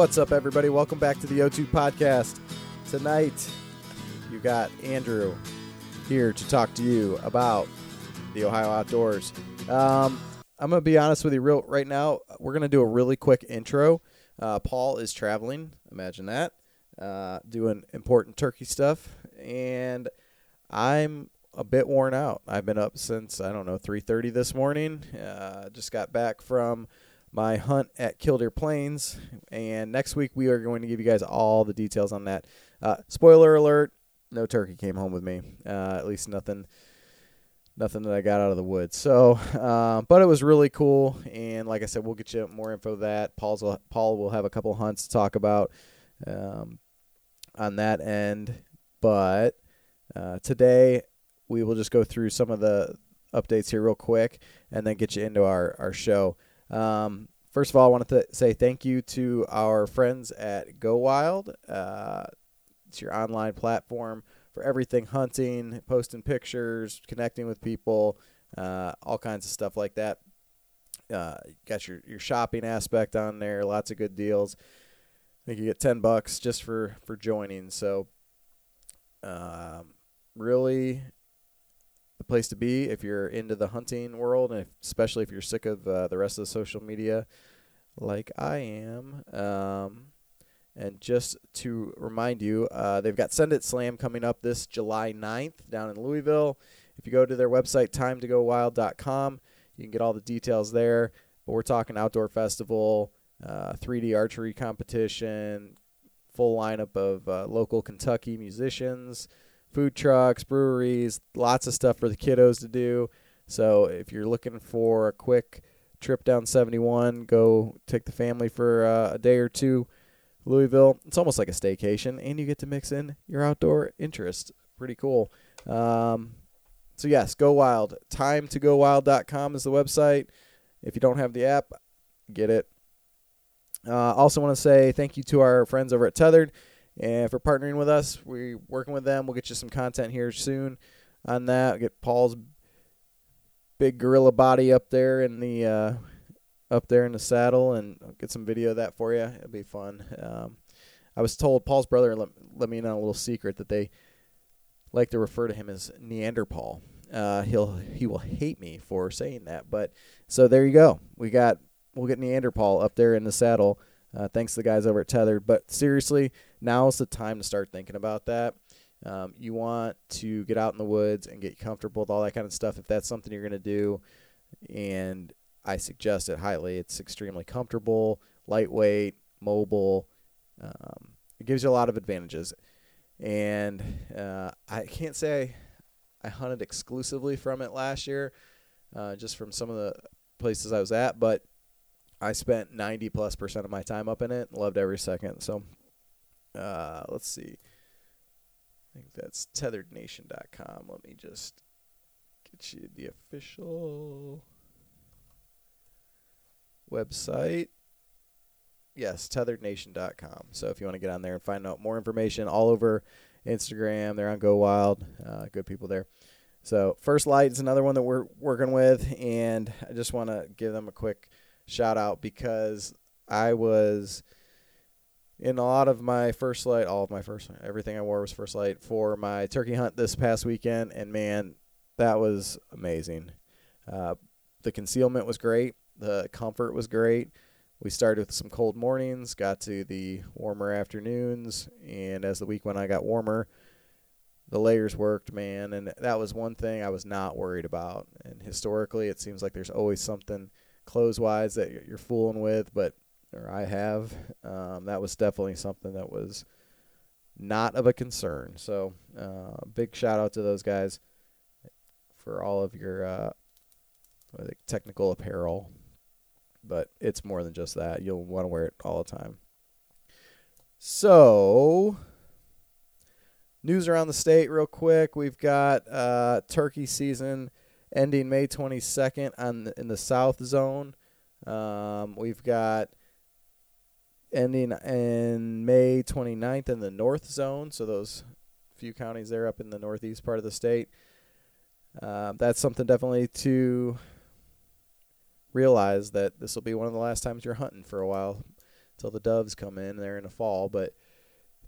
What's up, everybody? Welcome back to the O2 podcast. Tonight, you got Andrew here to talk to you about the Ohio outdoors. Um, I'm gonna be honest with you, real right now. We're gonna do a really quick intro. Uh, Paul is traveling. Imagine that, uh, doing important turkey stuff, and I'm a bit worn out. I've been up since I don't know 3:30 this morning. Uh, just got back from my hunt at Killdeer Plains. And next week, we are going to give you guys all the details on that. Uh, spoiler alert: no turkey came home with me. Uh, at least nothing, nothing that I got out of the woods. So, uh, but it was really cool. And like I said, we'll get you more info that. Paul's Paul will have a couple hunts to talk about um, on that end. But uh, today, we will just go through some of the updates here real quick, and then get you into our our show. Um, first of all, I want to th- say thank you to our friends at Go Wild. Uh, it's your online platform for everything hunting, posting pictures, connecting with people, uh, all kinds of stuff like that. Uh, got your, your shopping aspect on there, lots of good deals. I think you get ten bucks just for for joining. So, um, really place to be if you're into the hunting world, and if, especially if you're sick of uh, the rest of the social media, like I am. Um, and just to remind you, uh, they've got Send It Slam coming up this July 9th down in Louisville. If you go to their website, timetogowild.com, you can get all the details there. But we're talking outdoor festival, uh, 3D archery competition, full lineup of uh, local Kentucky musicians food trucks, breweries, lots of stuff for the kiddos to do. So if you're looking for a quick trip down 71, go take the family for uh, a day or two. Louisville, it's almost like a staycation, and you get to mix in your outdoor interest. Pretty cool. Um, so yes, go wild. Time to go wild.com is the website. If you don't have the app, get it. Uh, also want to say thank you to our friends over at Tethered. And for partnering with us, we're working with them. We'll get you some content here soon on that. We'll get Paul's big gorilla body up there in the uh, up there in the saddle, and I'll get some video of that for you. It'll be fun. Um, I was told Paul's brother let, let me know a little secret that they like to refer to him as Neanderthal. Uh, he'll he will hate me for saying that, but so there you go. We got we'll get Neanderthal up there in the saddle uh, thanks to the guys over at Tethered. But seriously, now is the time to start thinking about that. Um, you want to get out in the woods and get comfortable with all that kind of stuff. If that's something you're going to do, and I suggest it highly, it's extremely comfortable, lightweight, mobile. Um, it gives you a lot of advantages. And uh, I can't say I hunted exclusively from it last year, uh, just from some of the places I was at, but I spent 90 plus percent of my time up in it. And loved every second. So, uh, let's see. I think that's tetherednation.com. Let me just get you the official website. Yes, tetherednation.com. So if you want to get on there and find out more information all over Instagram, they're on Go Wild. Uh, good people there. So First Light is another one that we're working with, and I just want to give them a quick shout out because I was in a lot of my First light, all of my first, everything I wore was First light for my turkey hunt this past weekend, and man, that was amazing. Uh, the concealment was great. The comfort was great. We started with some cold mornings, got to the warmer afternoons, and as the week went I got warmer. The layers worked, man, and that was one thing I was not worried about. And historically, it seems like there's always something clothes wise that you're fooling with, but or I have, um, that was definitely something that was not of a concern. So, uh, big shout out to those guys for all of your uh, technical apparel. But it's more than just that. You'll want to wear it all the time. So, news around the state, real quick. We've got uh, turkey season ending May 22nd on the, in the South Zone. Um, we've got ending in May 29th in the North Zone. So those few counties there up in the northeast part of the state. Uh, that's something definitely to realize that this will be one of the last times you're hunting for a while until the doves come in there in the fall. But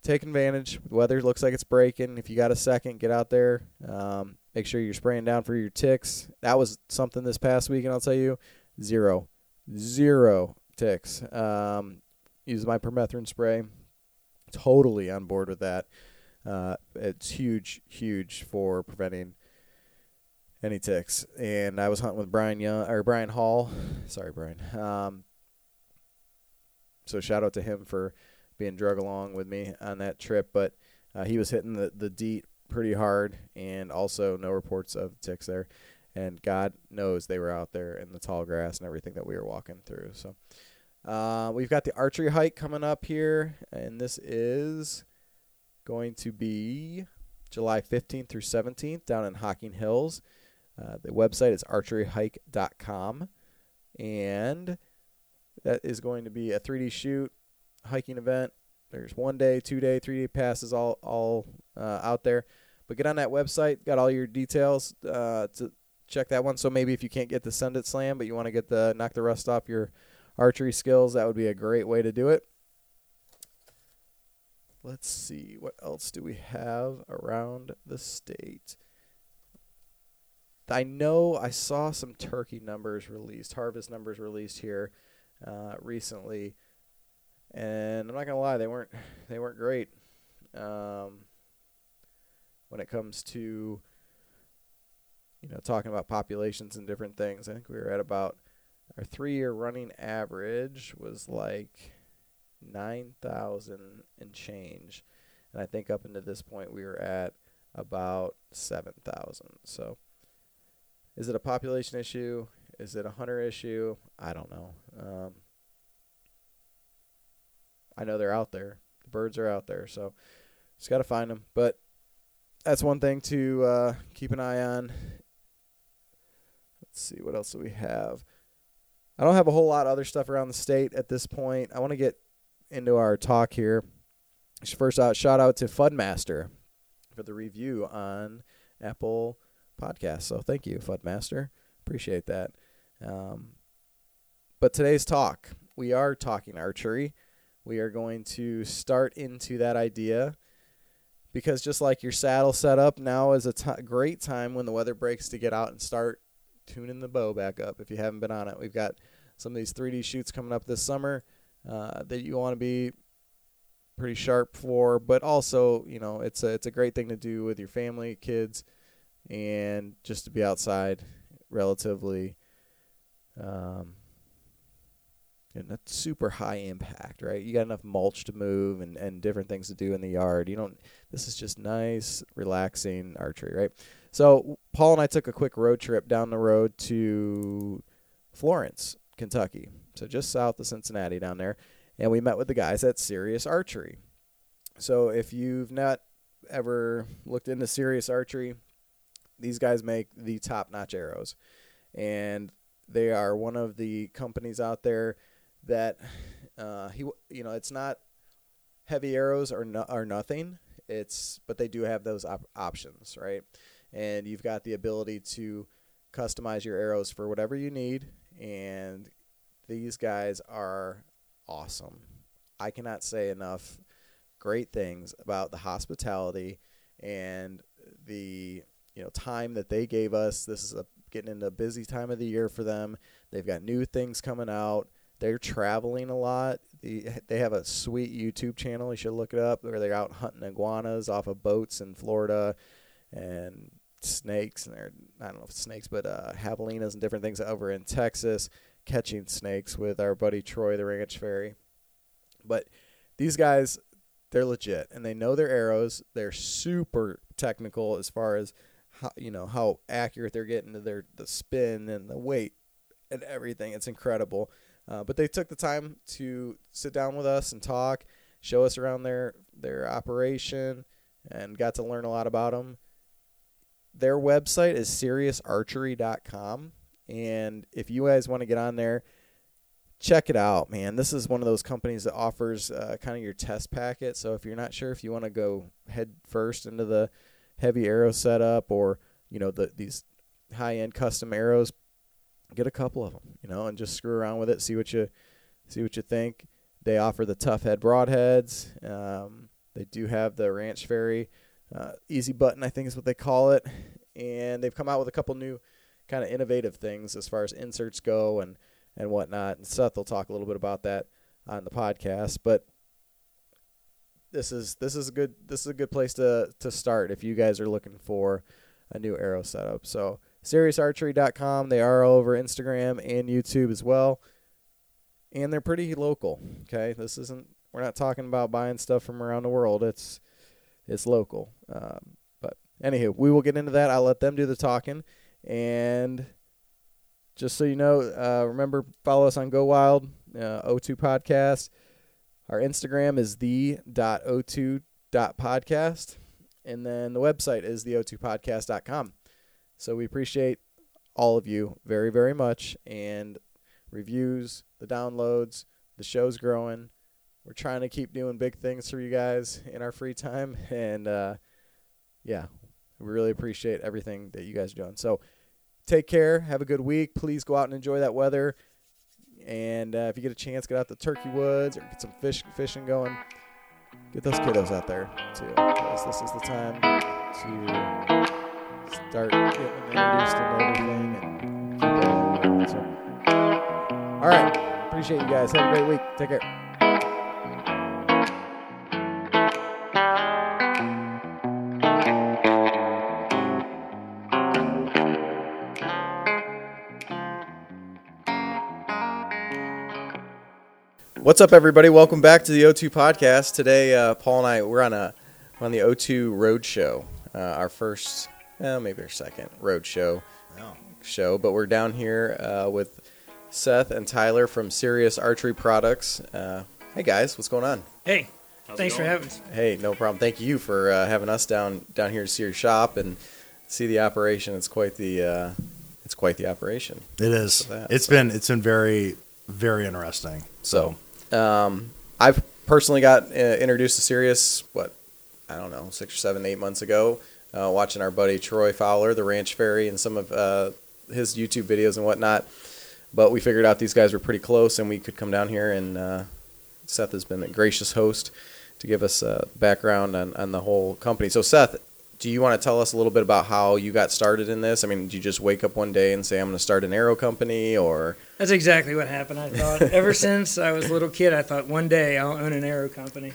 take advantage. The weather looks like it's breaking. If you got a second, get out there. Um, make sure you're spraying down for your ticks. That was something this past week, and I'll tell you, zero, zero ticks. Um, use my permethrin spray. Totally on board with that. Uh, it's huge, huge for preventing any ticks. And I was hunting with Brian Young or Brian Hall. Sorry, Brian. Um, so shout out to him for being drug along with me on that trip. But uh, he was hitting the the DEET pretty hard, and also no reports of ticks there. And God knows they were out there in the tall grass and everything that we were walking through. So uh, we've got the archery hike coming up here, and this is going to be July 15th through 17th down in Hocking Hills. Uh, the website is archeryhike.com, and that is going to be a 3D shoot hiking event. There's one day, two day, three day passes all all uh, out there. But get on that website, got all your details uh, to check that one. So maybe if you can't get the Send It Slam, but you want to get the knock the rust off your archery skills, that would be a great way to do it. Let's see, what else do we have around the state? I know I saw some turkey numbers released, harvest numbers released here uh, recently, and I'm not gonna lie, they weren't they weren't great. Um, when it comes to you know talking about populations and different things, I think we were at about our three-year running average was like nine thousand and change, and I think up until this point we were at about seven thousand. So is it a population issue? Is it a hunter issue? I don't know. Um, I know they're out there. The birds are out there, so just got to find them. But that's one thing to uh, keep an eye on. Let's see what else do we have. I don't have a whole lot of other stuff around the state at this point. I want to get into our talk here. First out, shout out to Fudmaster for the review on Apple podcast. So thank you, Fudmaster. Appreciate that. Um, but today's talk, we are talking archery. We are going to start into that idea because just like your saddle setup, now is a t- great time when the weather breaks to get out and start tuning the bow back up. If you haven't been on it, we've got some of these 3D shoots coming up this summer uh, that you want to be pretty sharp for, but also, you know, it's a it's a great thing to do with your family, kids and just to be outside relatively um, and not super high impact, right? You got enough mulch to move and, and different things to do in the yard. You don't this is just nice, relaxing archery, right? So Paul and I took a quick road trip down the road to Florence, Kentucky. So just south of Cincinnati down there. And we met with the guys at Sirius Archery. So if you've not ever looked into Sirius Archery, these guys make the top notch arrows, and they are one of the companies out there that uh, he you know it's not heavy arrows or no, nothing. It's but they do have those op- options, right? And you've got the ability to customize your arrows for whatever you need, and these guys are awesome. I cannot say enough great things about the hospitality and the you know time that they gave us. This is a getting into a busy time of the year for them. They've got new things coming out. They're traveling a lot. The, they have a sweet YouTube channel. You should look it up where they're out hunting iguanas off of boats in Florida and snakes and they're I don't know if snakes, but uh, javelinas and different things over in Texas. catching snakes with our buddy Troy, the ranch fairy. But these guys, they're legit and they know their arrows. They're super technical as far as how you know how accurate they're getting to their the spin and the weight and everything. It's incredible. Uh, but they took the time to sit down with us and talk, show us around their their operation, and got to learn a lot about them. Their website is SiriusArchery.com, and if you guys want to get on there, check it out, man. This is one of those companies that offers uh, kind of your test packet. So if you're not sure if you want to go head first into the heavy arrow setup or you know the these high end custom arrows, get a couple of them, you know, and just screw around with it, see what you see what you think. They offer the Tuffhead broadheads. Um, they do have the Ranch Fairy uh, easy button, I think is what they call it, and they've come out with a couple new kind of innovative things as far as inserts go and and whatnot. And Seth will talk a little bit about that on the podcast, but this is this is a good this is a good place to to start if you guys are looking for a new arrow setup. So SiriusArchery.com. They are all over Instagram and YouTube as well, and they're pretty local. Okay, this isn't we're not talking about buying stuff from around the world. It's it's local. Um, but anywho, we will get into that. I'll let them do the talking, and just so you know, uh, remember follow us on Go Wild uh, O2 Podcast. Our Instagram is the o2 podcast, and then the website is the o2podcast.com. So we appreciate all of you very, very much, and reviews, the downloads, the show's growing. We're trying to keep doing big things for you guys in our free time, and uh, yeah, we really appreciate everything that you guys are doing. So take care. Have a good week. Please go out and enjoy that weather. And uh, if you get a chance, get out the turkey woods or get some fish fishing going. Get those kiddos out there too, because this is the time to start getting introduced and everything going. So, all right, appreciate you guys. Have a great week. Take care. What's up, everybody? Welcome back to the O2 podcast. Today, uh, Paul and I we're on a we're on the O2 Road Show, uh, our first, well, maybe our second Road Show Oh. show. But we're down here uh, with Seth and Tyler from Sirius Archery Products. Uh, hey guys, what's going on? Hey, How's thanks for having us. Hey, no problem. Thank you for uh, having us down down here to see your shop and see the operation. It's quite the uh, it's quite the operation. It is. So that- It's been it's been very very interesting. So, um, I've personally got uh, introduced to Sirius, what, I don't know, six or seven, eight months ago, uh, watching our buddy Troy Fowler, the Ranch Fairy, and some of uh, his YouTube videos and whatnot. But we figured out these guys were pretty close and we could come down here, and uh, Seth has been a gracious host to give us uh, background on, on the whole company. So, Seth, do you want to tell us a little bit about how you got started in this? I mean, did you just wake up one day and say, I'm going to start an arrow company, or That's exactly what happened. I thought ever since I was a little kid, I thought one day I'll own an arrow company.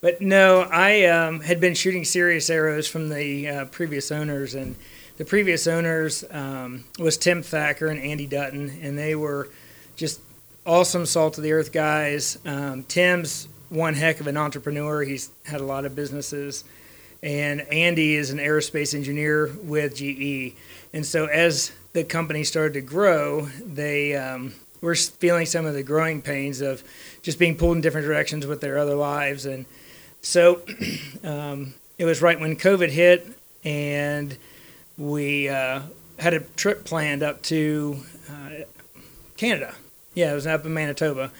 But no, I um, had been shooting Sirius arrows from the uh, previous owners, and the previous owners um, was Tim Thacker and Andy Dutton, and they were just awesome salt of the earth guys. Um, Tim's one heck of an entrepreneur. He's had a lot of businesses, and Andy is an aerospace engineer with GE. And so as the company started to grow, they um, were feeling some of the growing pains of just being pulled in different directions with their other lives. And so um, it was right when COVID hit, and we uh, had a trip planned up to uh, Canada. Yeah, it was up in Manitoba.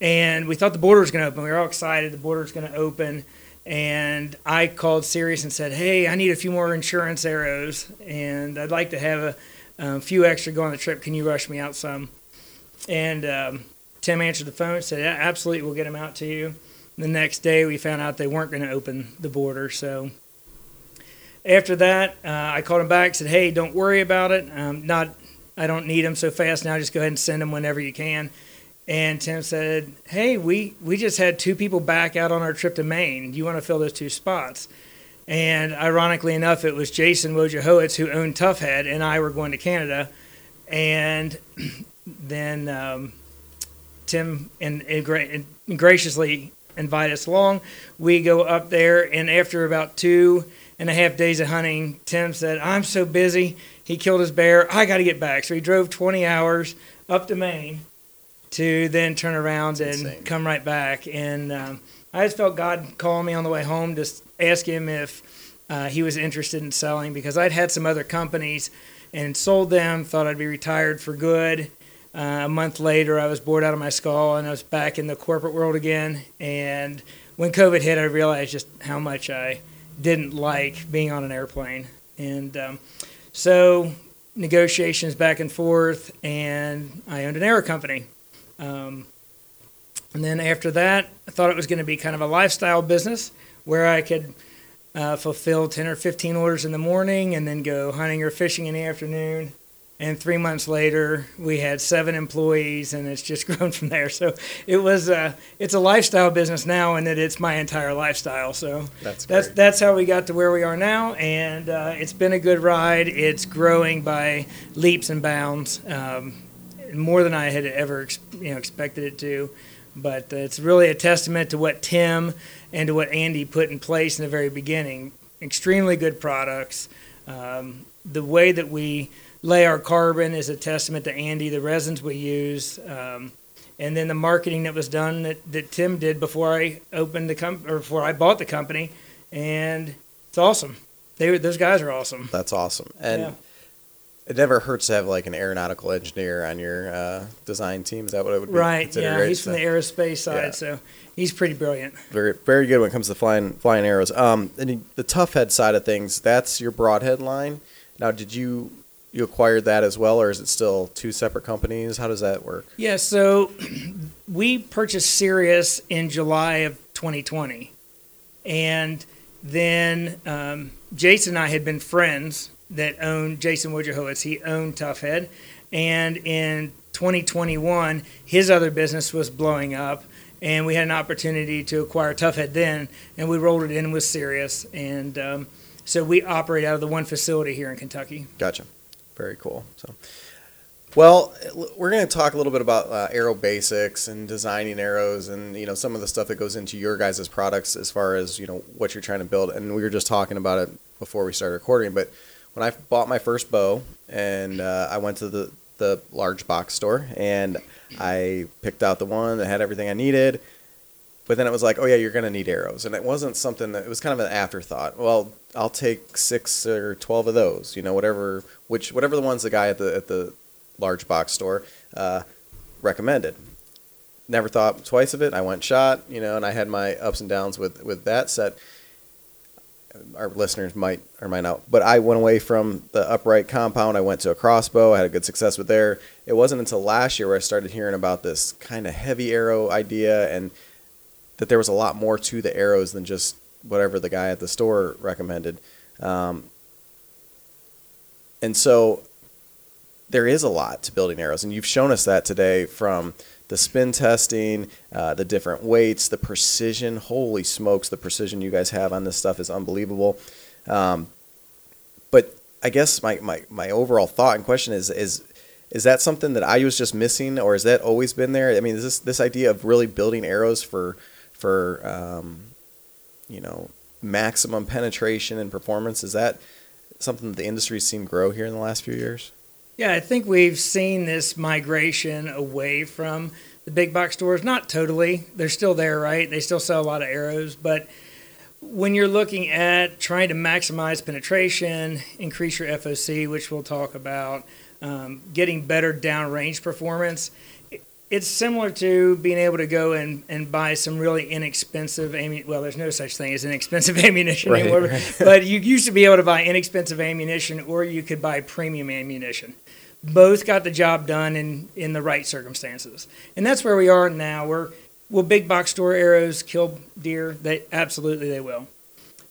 And we thought the border was going to open. We were all excited the border was going to open. And I called Sirius and said, Hey, I need a few more insurance arrows, and I'd like to have a, a few extra go on the trip. Can you rush me out some? And um, Tim answered the phone and said, "Yeah, Absolutely, we'll get them out to you. The next day, we found out they weren't going to open the border. So after that, uh, I called him back said, Hey, don't worry about it. Um, not, I don't need them so fast now. Just go ahead and send them whenever you can. And Tim said, Hey, we, we just had two people back out on our trip to Maine. Do you want to fill those two spots? And ironically enough, it was Jason Wojciechowicz who owned Tuffhead, and I were going to Canada. And then um, Tim and, and graciously invite us along. We go up there, and after about two and a half days of hunting, Tim said, "I'm so busy. He killed his bear. I got to get back." So he drove 20 hours up to Maine to then turn around and insane. come right back. And um, I just felt God calling me on the way home to ask him if uh, he was interested in selling because I'd had some other companies and sold them. Thought I'd be retired for good. Uh, a month later, I was bored out of my skull and I was back in the corporate world again. And when COVID hit, I realized just how much I didn't like being on an airplane. And um, so negotiations back and forth, and I owned an arrow company. Um, and then after that, I thought it was going to be kind of a lifestyle business where I could uh, fulfill 10 or 15 orders in the morning and then go hunting or fishing in the afternoon. And three months later, we had seven employees, and it's just grown from there. So it was uh, it's a lifestyle business now, and that it's my entire lifestyle. So That's that's that's how we got to where we are now, and uh, it's been a good ride. It's growing by leaps and bounds, um, more than I had ever you know expected it to. But uh, it's really a testament to what Tim and to what Andy put in place in the very beginning. Extremely good products. Um, the way that we lay our carbon is a testament to Andy. The resins we use. Um, and then the marketing that was done that, that Tim did before I opened the com- or before I bought the company, and it's awesome. They were, those guys are awesome. That's awesome. And Yeah. it never hurts to have like an aeronautical engineer on your uh, design team. Is that what it would be? Right? Yeah, right? he's from the aerospace side, Yeah. so he's pretty brilliant. very very good when it comes to flying flying arrows. Um, and the Tuffhead side of things, that's your broadhead line. Now, did you you acquired that as well, or is it still two separate companies? How does that work? Yeah, so we purchased Sirius in July of 2020. And then um, Jason and I had been friends that owned Jason Wojciechowicz. He owned Tuffhead. And in 2021, his other business was blowing up. And we had an opportunity to acquire Tuffhead then. And we rolled it in with Sirius. And um, so we operate out of the one facility here in Kentucky. Gotcha. Very cool. So, well, we're going to talk a little bit about uh, arrow basics and designing arrows, and you know some of the stuff that goes into your guys' products as far as you know what you're trying to build. And we were just talking about it before we started recording. But when I bought my first bow, and uh, I went to the the large box store, and I picked out the one that had everything I needed. But then it was like, oh yeah, you're gonna need arrows, and it wasn't something that it was kind of an afterthought. Well, I'll take six or twelve of those, you know, whatever, which whatever the ones the guy at the at the large box store uh, recommended. Never thought twice of it. I went shot, you know, and I had my ups and downs with with that set. Our listeners might or might not, but I went away from the upright compound. I went to a crossbow. I had a good success with there. It wasn't until last year where I started hearing about this kind of heavy arrow idea and that there was a lot more to the arrows than just whatever the guy at the store recommended. Um, and so there is a lot to building arrows, and you've shown us that today from the spin testing, uh, the different weights, the precision. Holy smokes, the precision you guys have on this stuff is unbelievable. Um, but I guess my, my, my overall thought and question is is is that something that I was just missing, or has that always been there? I mean, is this this idea of really building arrows for for um, you know maximum penetration and performance is that something that the industry's seen grow here in the last few years? Yeah, I think we've seen this migration away from the big box stores. Not totally. They're still there, right? They still sell a lot of arrows. But when you're looking at trying to maximize penetration, increase your FOC, which we'll talk about, um, getting better downrange performance, it's similar to being able to go and, and buy some really inexpensive ammunition. Well, there's no such thing as inexpensive ammunition Right, anymore, right. but you used to be able to buy inexpensive ammunition or you could buy premium ammunition. Both got the job done in, in the right circumstances. And that's where we are now. We're, will big box store arrows kill deer? They Absolutely, they will.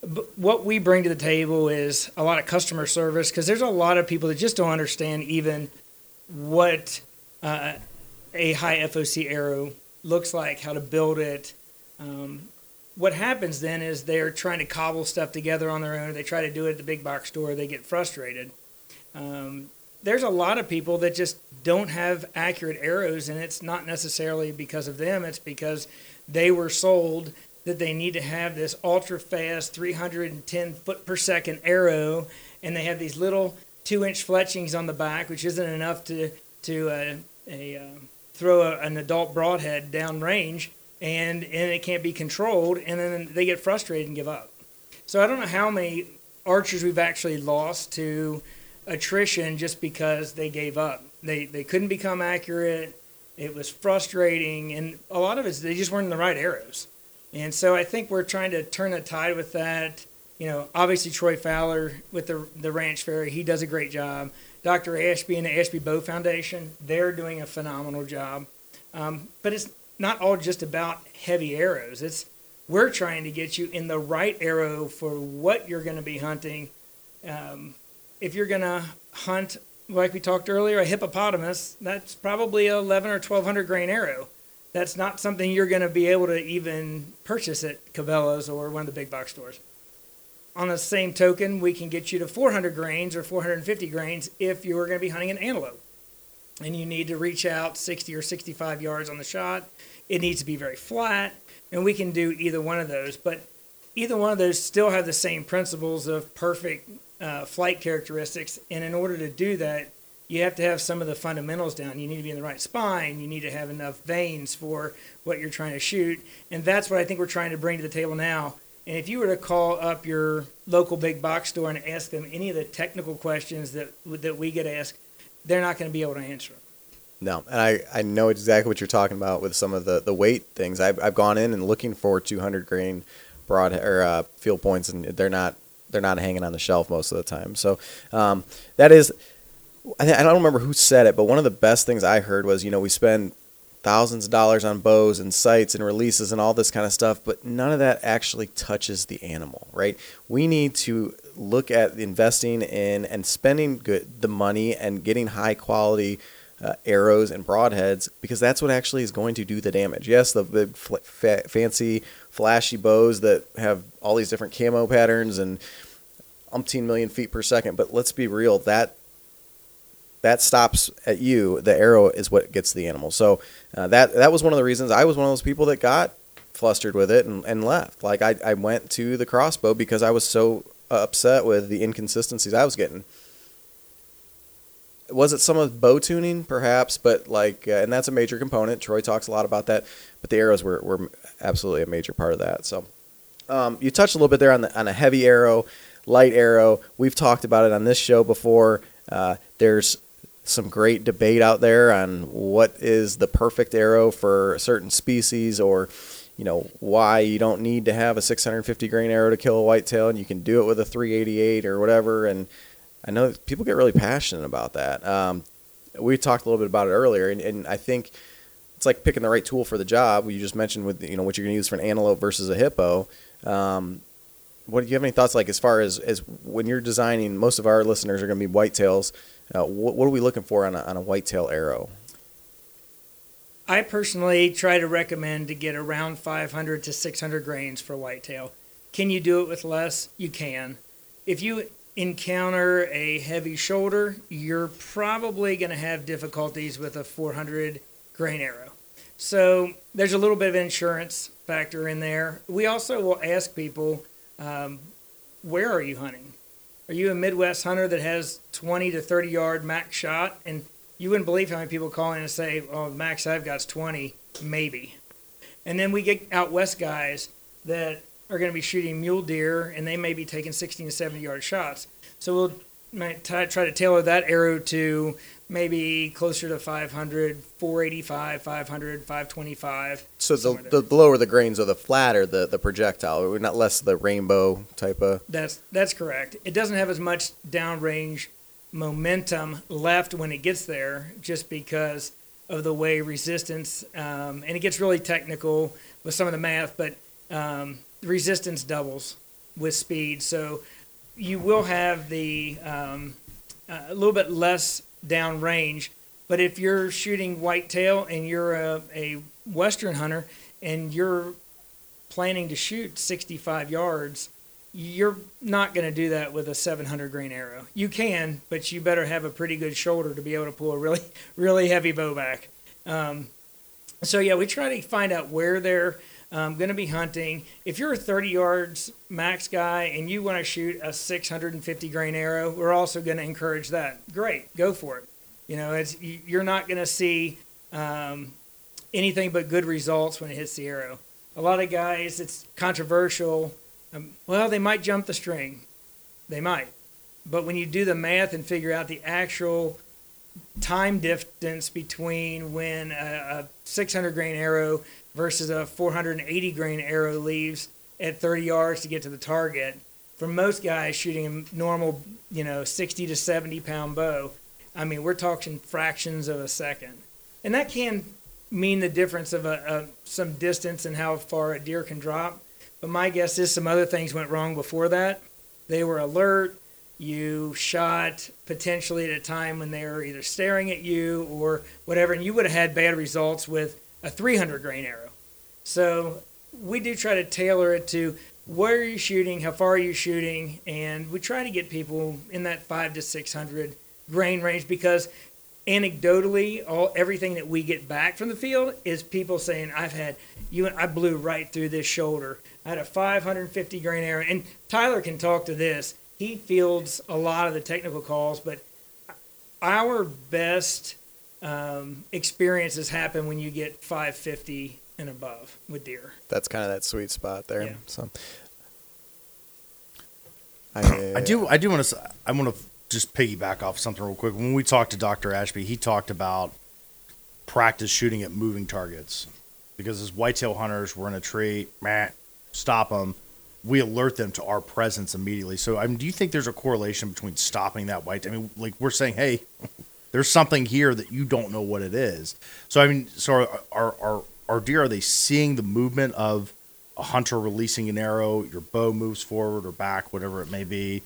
But what we bring to the table is a lot of customer service because there's a lot of people that just don't understand even what uh, a high FOC arrow looks like, how to build it. Um, what happens then is they're trying to cobble stuff together on their own. They try to do it at the big box store. They get frustrated. Um, there's a lot of people that just don't have accurate arrows, and it's not necessarily because of them. It's because they were sold that they need to have this ultra fast 310 foot per second arrow, and they have these little two inch fletchings on the back, which isn't enough to to uh, a, uh, throw a, an adult broadhead down range, and and it can't be controlled, and then they get frustrated and give up. So I don't know how many archers we've actually lost to attrition just because they gave up. They they couldn't become accurate. It was frustrating, and a lot of it is they just weren't in the right arrows. And so I think we're trying to turn the tide with that. You know, obviously Troy Fowler with the the Ranch Fairy, he does a great job. Dr. Ashby and the Ashby Bow Foundation, they're doing a phenomenal job. Um, but it's not all just about heavy arrows. It's we're trying to get you in the right arrow for what you're going to be hunting. Um, if you're going to hunt, like we talked earlier, a hippopotamus, that's probably a 11 or 1200 grain arrow. That's not something you're going to be able to even purchase at Cabela's or one of the big box stores. On the same token, we can get you to 400 grains or 450 grains if you're going to be hunting an antelope. And you need to reach out 60 or 65 yards on the shot. It needs to be very flat, and we can do either one of those. But either one of those still have the same principles of perfect uh, flight characteristics. And in order to do that, you have to have some of the fundamentals down. You need to be in the right spine. You need to have enough vanes for what you're trying to shoot. And that's what I think we're trying to bring to the table now. And if you were to call up your local big box store and ask them any of the technical questions that that we get asked, they're not going to be able to answer them. No, and I, I know exactly what you're talking about with some of the, the weight things. I've, I've gone in and looking for 200 grain broad or uh, field points, and they're not they're not hanging on the shelf most of the time. So um, that is, I, I don't remember who said it, but one of the best things I heard was you know we spend thousands of dollars on bows and sights and releases and all this kind of stuff, but none of that actually touches the animal, right? We need to look at investing in and spending good the money and getting high quality uh, arrows and broadheads because that's what actually is going to do the damage. Yes, the big fl- fa- fancy flashy bows that have all these different camo patterns and umpteen million feet per second, but let's be real that that stops at you. The arrow is what gets the animal. So uh, that that was one of the reasons I was one of those people that got flustered with it and, and left. Like I, I went to the crossbow because I was so upset with the inconsistencies I was getting. Was it some of bow tuning, perhaps? But like, uh, and that's a major component. Troy talks a lot about that. But the arrows were, were absolutely a major part of that. So um, you touched a little bit there on the on a heavy arrow, light arrow. We've talked about it on this show before. Uh, there's some great debate out there on what is the perfect arrow for a certain species or you know why you don't need to have a 650 grain arrow to kill a whitetail and you can do it with a 388 or whatever. And i know people get really passionate about that. Um, we talked a little bit about it earlier and, and i think it's like picking the right tool for the job. You just mentioned with you know what you're going to use for an antelope versus a hippo. Um, what do you have any thoughts like as far as, as when you're designing most of our listeners are going to be whitetails uh, what, what, are we looking for on a, on a whitetail arrow I personally try to recommend to get around 500 to 600 grains for whitetail. Can you do it with less? You can. If you encounter a heavy shoulder, you're probably going to have difficulties with a 400 grain arrow. So there's a little bit of insurance factor in there. We also will ask people, um, where are you hunting? Are you a Midwest hunter that has 20 to 30 yard max shot? And you wouldn't believe how many people call in and say, "Oh, max I've got is 20, maybe." And then we get out west guys that are going to be shooting mule deer, and they may be taking 16 to 70 yard shots. So we'll try to tailor that arrow to maybe closer to 500, 485, 500, 525. So the, the lower the grains or the flatter the, the projectile, not less the rainbow type of. That's that's correct. It doesn't have as much downrange momentum left when it gets there just because of the way resistance um, and it gets really technical with some of the math but um, resistance doubles with speed so you will have the um, uh, a little bit less down range but if you're shooting whitetail and you're a, a western hunter and you're planning to shoot 65 yards you're not going to do that with a 700 grain arrow. You can, but you better have a pretty good shoulder to be able to pull a really, really heavy bow back. Um, so yeah, we try to find out where they're um, going to be hunting. If you're a 30 yards max guy and you want to shoot a 650 grain arrow, we're also going to encourage that. Great, go for it. You know, it's you're not going to see um, anything but good results when it hits the arrow. A lot of guys, it's controversial. Um, well, they might jump the string, they might, but when you do the math and figure out the actual time distance between when a, a 600 grain arrow versus a 480 grain arrow leaves at 30 yards to get to the target. For most guys shooting a normal, you know, 60 to 70 pound bow, I mean, we're talking fractions of a second. And that can mean the difference of a, a, some distance and how far a deer can drop. But my guess is some other things went wrong before that. They were alert. You shot potentially at a time when they were either staring at you or whatever, and you would have had bad results with a 300 grain arrow. So we do try to tailor it to where are you shooting, how far are you shooting, and we try to get people in that five to 600 grain range because anecdotally, all everything that we get back from the field is people saying, "I've had you, I blew right through this shoulder. I had a 550 grain arrow." And Tyler can talk to this. He fields a lot of the technical calls, but our best um, experiences happen when you get 550 and above with deer. That's kind of that sweet spot there. Yeah. So I, I do I do want to I want to just piggyback off something real quick. When we talked to Dr. Ashby, he talked about practice shooting at moving targets because as whitetail hunters, we're in a tree, meh, stop them. We alert them to our presence immediately. So, I mean, do you think there's a correlation between stopping that white? I mean, like we're saying, hey, there's something here that you don't know what it is. So, I mean, so are are are, are deer are they seeing the movement of a hunter releasing an arrow? Your bow moves forward or back, whatever it may be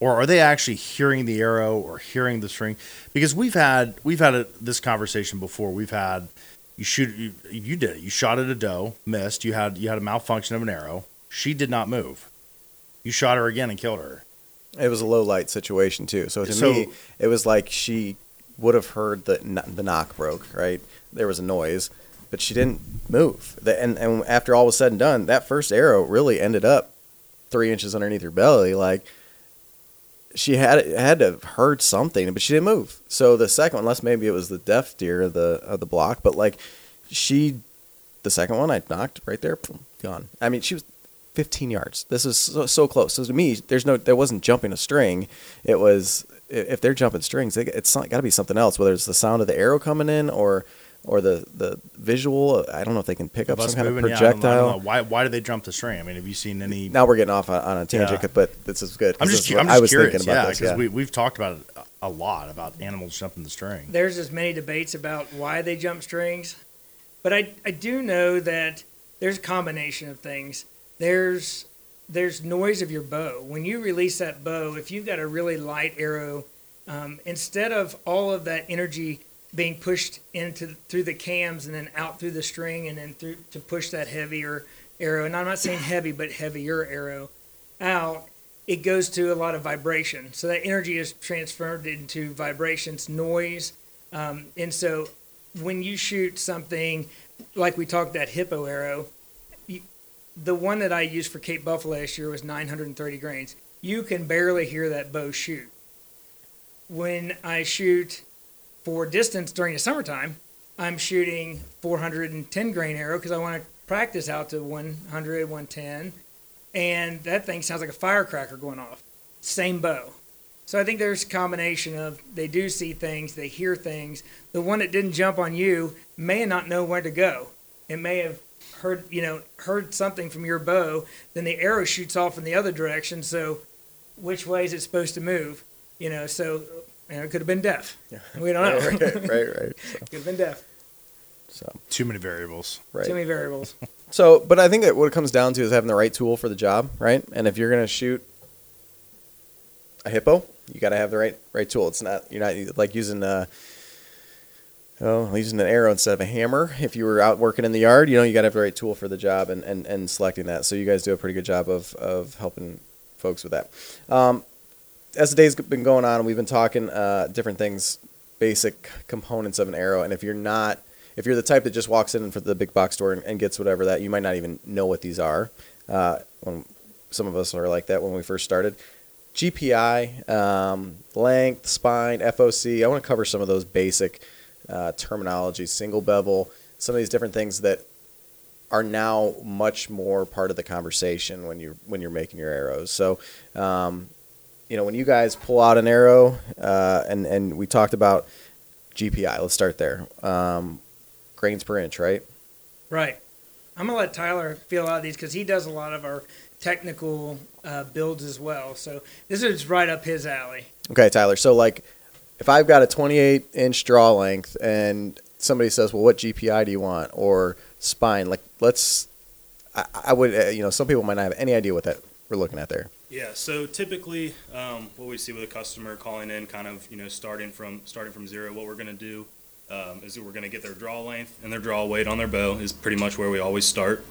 or are they actually hearing the arrow or hearing the string? Because we've had we've had a, this conversation before. We've had you shoot you, you did it. You shot at a doe, missed. You had you had a malfunction of an arrow. She did not move. You shot her again and killed her. It was a low light situation too. So to So- me, it was like she would have heard the the nock broke. Right, there was a noise, but she didn't move. The, and and after all was said and done, that first arrow really ended up three inches underneath her belly. Like she had had to have heard something, but she didn't move. So the second one, unless maybe it was the deaf deer of the of the block, but like she, the second one I knocked right there, boom, gone. I mean, she was 15 yards. This is so, so close. So to me, there's no, there wasn't jumping a string. It was if they're jumping strings, they, it's got to be something else. Whether it's the sound of the arrow coming in or or the the visual. I don't know if they can pick up some kind of moving, yeah, I don't- I don't projectile. know. Why why do they jump the string? I mean, have you seen any? now we're getting off on, on a tangent, Yeah. but this is good. I'm just is I'm just I was curious, thinking about yeah, this. because Yeah. we we've talked about it a lot about animals jumping the string. There's as many debates about why they jump strings, but I I do know that there's a combination of things. There's there's noise of your bow when you release that bow. If you've got a really light arrow, um, instead of all of that energy being pushed into through the cams and then out through the string and then through to push that heavier arrow. And I'm not saying heavy, but heavier arrow out it goes to a lot of vibration. So that energy is transferred into vibrations, noise. Um, and so when you shoot something like we talked that hippo arrow, the one that I used for Cape Buffalo last year was 930 grains. You can barely hear that bow shoot. When I shoot for distance during the summertime, I'm shooting 410 grain arrow because I want to practice out to 100, 110 and that thing sounds like a firecracker going off. Same bow. So I think there's a combination of they do see things, they hear things. The one that didn't jump on you may not know where to go. It may have heard, you know, heard something from your bow, then the arrow shoots off in the other direction. So which way is it supposed to move? You know, so you know, it could have been deaf. We don't know. right, right, right. So, could have been deaf. so Too many variables. right. Too many variables. So, but I think that what it comes down to is having the right tool for the job, right? And if you're going to shoot a hippo, you got to have the right right tool. It's not you're not like using a oh using an arrow instead of a hammer. If you were out working in the yard, you know you got to have the right tool for the job and, and, and selecting that. So you guys do a pretty good job of of helping folks with that. Um, as the day's been going on, we've been talking uh, different things, basic components of an arrow, and if you're not if you're the type that just walks in for the big box store and, and gets whatever that, you might not even know what these are. Uh, when some of us are like that when we first started. GPI, um, length, spine, FOC. I want to cover some of those basic uh, terminology, single bevel, some of these different things that are now much more part of the conversation when you're when you're making your arrows. So, um, you know, when you guys pull out an arrow, uh, and and we talked about GPI. Let's start there. Um, grains per inch, right? Right. I'm gonna let Tyler feel out these because he does a lot of our technical uh, builds as well. So this is right up his alley. Okay, Tyler. So like, if I've got a 28 inch draw length and somebody says, "Well, what GPI do you want?" or spine, like let's, I, I would, uh, you know, some people might not have any idea what that we're looking at there. Yeah, so typically, um, what we see with a customer calling in, kind of, you know, starting from starting from zero, what we're going to do um, is we're going to get their draw length and their draw weight on their bow is pretty much where we always start,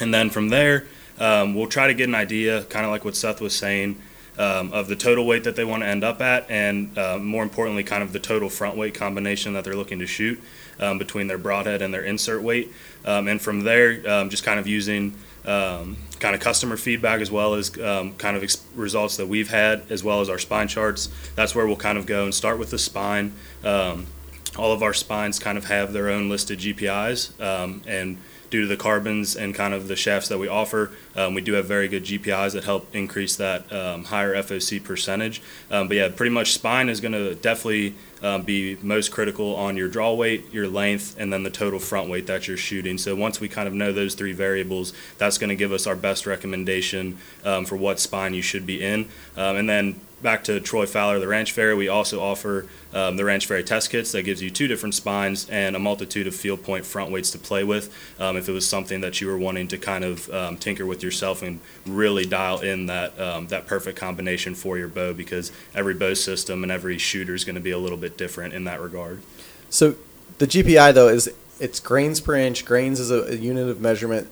and then from there, um, we'll try to get an idea, kind of like what Seth was saying, um, of the total weight that they want to end up at, and uh, more importantly, kind of the total front weight combination that they're looking to shoot um, between their broadhead and their insert weight, um, and from there, um, just kind of using um, kind of customer feedback as well as um, kind of ex- results that we've had as well as our spine charts. That's where we'll kind of go and start with the spine. All of our spines kind of have their own listed GPIs, and due to the carbons and kind of the shafts that we offer, um, we do have very good GPIs that help increase that um, higher FOC percentage. Um, but yeah, pretty much spine is going to definitely um, be most critical on your draw weight, your length, and then the total front weight that you're shooting. So once we kind of know those three variables, that's going to give us our best recommendation um, for what spine you should be in. Um, and then back to Troy Fowler, the Ranch Fairy, we also offer um, the Ranch Fairy test kits that gives you two different spines and a multitude of field point front weights to play with. Um, if it was something that you were wanting to kind of um, tinker with yourself and really dial in that um, that perfect combination for your bow, because every bow system and every shooter is going to be a little bit different in that regard. So the GPI though is it's grains per inch. Grains is a, a unit of measurement.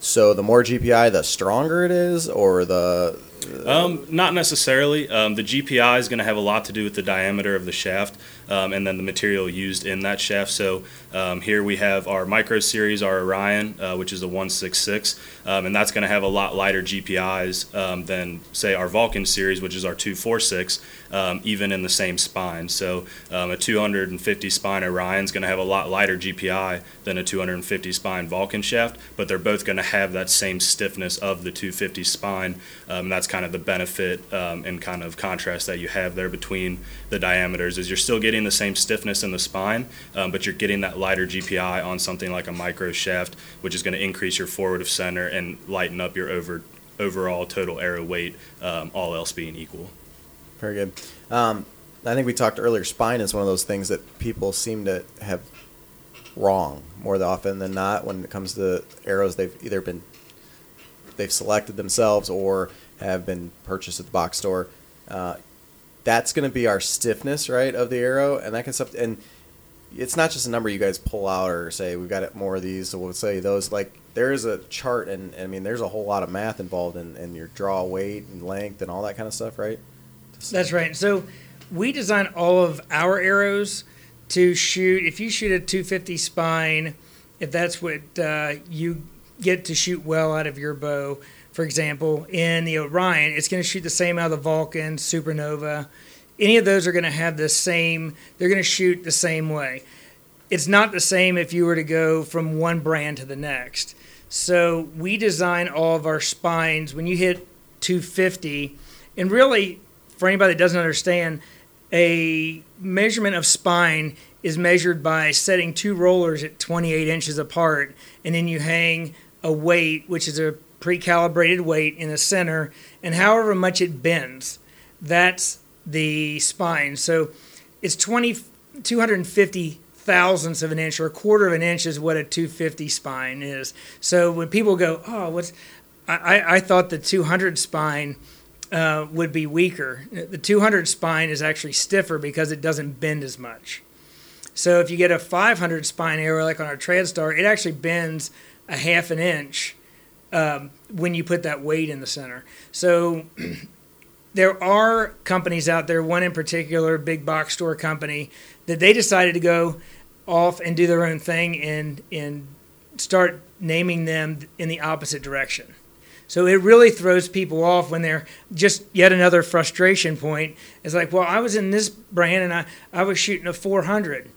So the more GPI, the stronger it is, or the Um, not necessarily. Um, the GPI is going to have a lot to do with the diameter of the shaft um, and then the material used in that shaft. So um, here we have our Micro Series, our Orion, uh, which is a 166, um, and that's going to have a lot lighter GPIs um, than, say, our Vulcan Series, which is our 246, um, even in the same spine. So um, a 250 spine Orion is going to have a lot lighter GPI than a 250 spine Vulcan shaft, but they're both going to have that same stiffness of the 250 spine. That's kind of the benefit and kind of contrast that you have there between the diameters is you're still getting the same stiffness in the spine, um, but you're getting that lighter GPI on something like a micro shaft, which is going to increase your forward of center and lighten up your over overall total arrow weight, um, all else being equal. Very good. Um, I think we talked earlier. Spine is one of those things that people seem to have wrong more often than not when it comes to arrows. They've either been they've selected themselves or have been purchased at the box store. Uh, that's going to be our stiffness, right, of the arrow, and that can stuff. And it's not just a number you guys pull out or say we've got more of these, so we'll say those. Like there is a chart, and, and I mean there's a whole lot of math involved in, in your draw weight and length and all that kind of stuff, right? That's right. So we design all of our arrows to shoot. If you shoot a 250 spine, if that's what uh, you get to shoot well out of your bow, for example, in the Orion, it's going to shoot the same out of the Vulcan, Supernova. Any of those are going to have the same. They're going to shoot the same way. It's not the same if you were to go from one brand to the next. So we design all of our spines when you hit 250, and really for anybody that doesn't understand, a measurement of spine is measured by setting two rollers at 28 inches apart, and then you hang a weight, which is a pre-calibrated weight in the center, and however much it bends, that's the spine. So it's 20, 250 thousandths of an inch or a quarter of an inch is what a 250 spine is. So when people go, oh, what's I, I thought the 200 spine uh, would be weaker. The 200 spine is actually stiffer because it doesn't bend as much. So if you get a 500 spine arrow like on our TradStar, it actually bends a half an inch um, when you put that weight in the center. So there are companies out there, one in particular, big box store company, that they decided to go off and do their own thing and and start naming them in the opposite direction. So it really throws people off when they're just yet another frustration point. It's like, well, I was in this brand and I, I was shooting a 400.